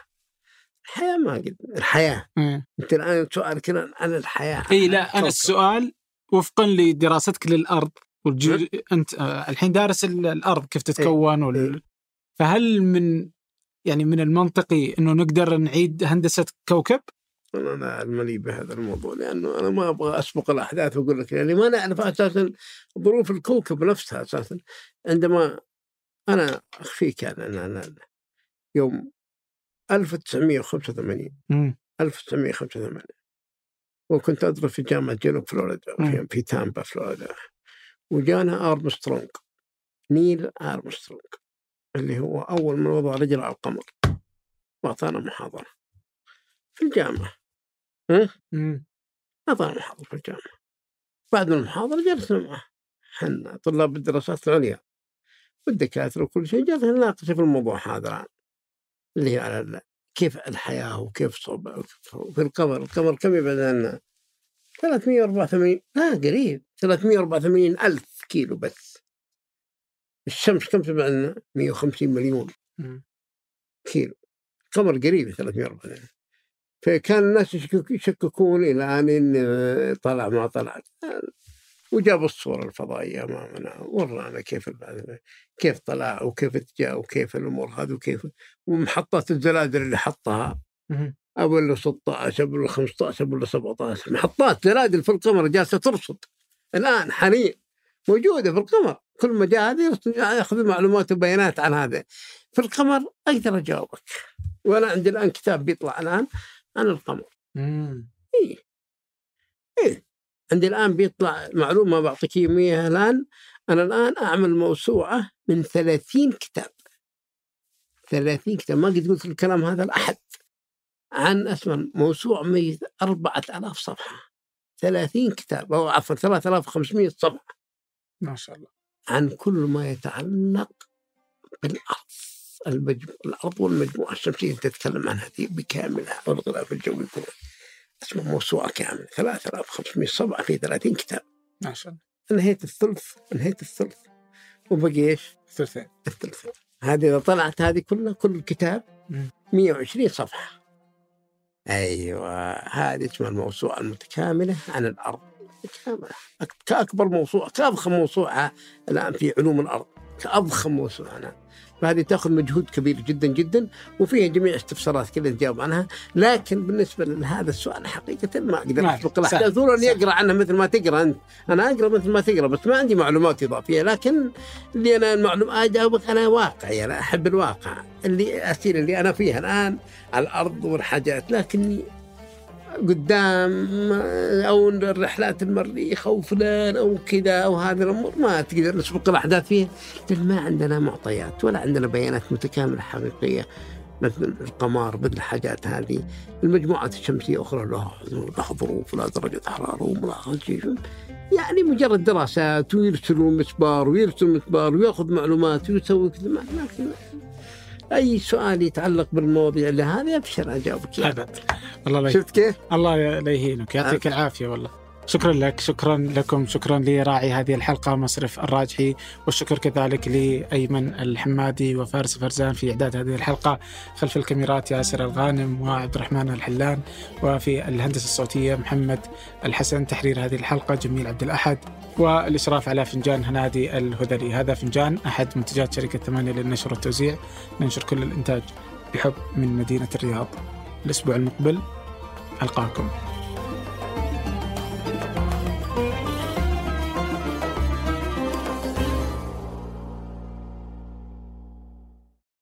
الحياة ما قد الحياة. إيه. أنت الآن سؤالك عن الحياة اي لا أنا. السؤال وفقا لدراستك للأرض والجيو... أنت آه، الحين دارس ال- الأرض كيف تتكون وال... إيه. فهل من يعني من المنطقي إنه نقدر نعيد هندسة كوكب؟ أنا الملي بهذا الموضوع لأنه أنا ما أبغى أسبق الأحداث وأقول لك يعني ما نعرف أساسا ظروف الكوكب نفسها أساسا عندما أنا اخفيك يعني أنا, أنا يوم 1985 مم. 1985 وكنت ادرس في جامعة جنوب فلوريدا في, تامبا فلوريدا. وجانا أرمسترونج نيل أرمسترونج اللي هو أول من وضع رجل على القمر. وأعطانا محاضرة في الجامعة. مم. أعطانا محاضرة في الجامعة. بعد المحاضرة جلسنا معه. حنا طلاب الدراسات العليا والدكاترة وكل شيء جلسنا نناقش في الموضوع هذا الآن اللي هي على كيف الحياة وكيف صوب في القمر القمر كم يبعد عنا؟ 384 لا قريب. 384 ألف كيلو بس. الشمس كم تبعد عنا؟ 150 مليون. كيلو. القمر قريب 340 فكان الناس يشكك- يشككون إلى أن طلع ما طلع. وجاب الصورة الفضائية أمامنا ورانا كيف كيف طلع وكيف جاء وكيف الأمور هذه وكيف ومحطات الزلازل اللي حطها مم. أبو 16 أبو 15 أبو 17 محطات زلازل في القمر جالسة ترصد. الآن حاليا موجودة في القمر كل ما جاء هذا يرصد- ياخذ معلومات وبيانات عن هذا. في القمر أقدر أجاوبك. وأنا عندي الآن كتاب بيطلع الآن عن القمر. إيه. إيه. عندي الآن بيطلع معلومة بعطيك إياها الآن. أنا الآن أعمل موسوعة من 30 كتاب. 30 كتاب. ما قد قلت الكلام هذا لأحد. عن اسمه موسوعة من 4000 صفحة. 30 كتاب. أو عفوا 3500 صفحة. ما شاء الله. عن كل ما يتعلق بالأرض. المجموع الأرض والمجموعة الشمسية. تتكلم عنها دي بكاملها. والغلاف الجوي كله. اسمه موسوعة كاملة 3500 صفحة في 30 كتاب. ما شاء الله. انهيت الثلث انهيت الثلث وبقي إيش؟ ثلثين الثلث. هذه إذا طلعت هذه كلها كل الكتاب مم. 120 صفحة. أيوه هذه اسمها الموسوعة المتكاملة عن الأرض. متكامله أك- كأكبر موسوعة كأضخم موسوعة الآن في علوم الأرض. كأضخم موسوعة الان فهذه تاخذ مجهود كبير جدا جدا وفيها جميع استفسارات كلها تجاوب عنها. لكن بالنسبة لهذا السؤال حقيقه ما أقدر اسبق سهل. الاحداث ولا اني. اقرا عنها مثل ما تقرأ أنت. أنا أقرأ مثل ما تقرأ بس ما عندي معلومات إضافية. لكن اللي أنا المعلومات أجاوبك أنا واقعي أنا أحب الواقع. اللي اسير اللي أنا فيها الآن على الأرض والحاجات. لكني قدام أو الرحلات المريخ أو فلان أو كذا أو هذه الأمور ما تقدر نسبق الأحداث فيها. لأن ما عندنا معطيات ولا عندنا بيانات متكاملة حقيقية مثل القمر مثل الحاجات هذه. المجموعات الشمسية أخرى لها لها ظروف لها درجة حراره شيء يعني مجرد دراسات ويرسلوا مسبار ويرسلوا مسبار ويأخذ معلومات ويسوي كذا. لكن أي سؤال يتعلق بالمواضيع اللي هذه أبشر أجاوبك. أبد الله لا شفت كيف؟ الله لا يهينك يعطيك العافية والله شكرا لك شكرا لكم شكرا لراعي هذه الحلقة مصرف الراجحي والشكر كذلك لأيمن الحمادي وفارس فرزان في إعداد هذه الحلقة. خلف الكاميرات ياسر الغانم وعبد الرحمن الحلان وفي الهندسة الصوتية محمد الحسن. تحرير هذه الحلقة جميل عبد الأحد والإشراف على فنجان هنادي الهذلي. هذا فنجان أحد منتجات شركة ثمانية للنشر والتوزيع. ننشر كل الإنتاج بحب من مدينة الرياض. الأسبوع المقبل ألقاكم.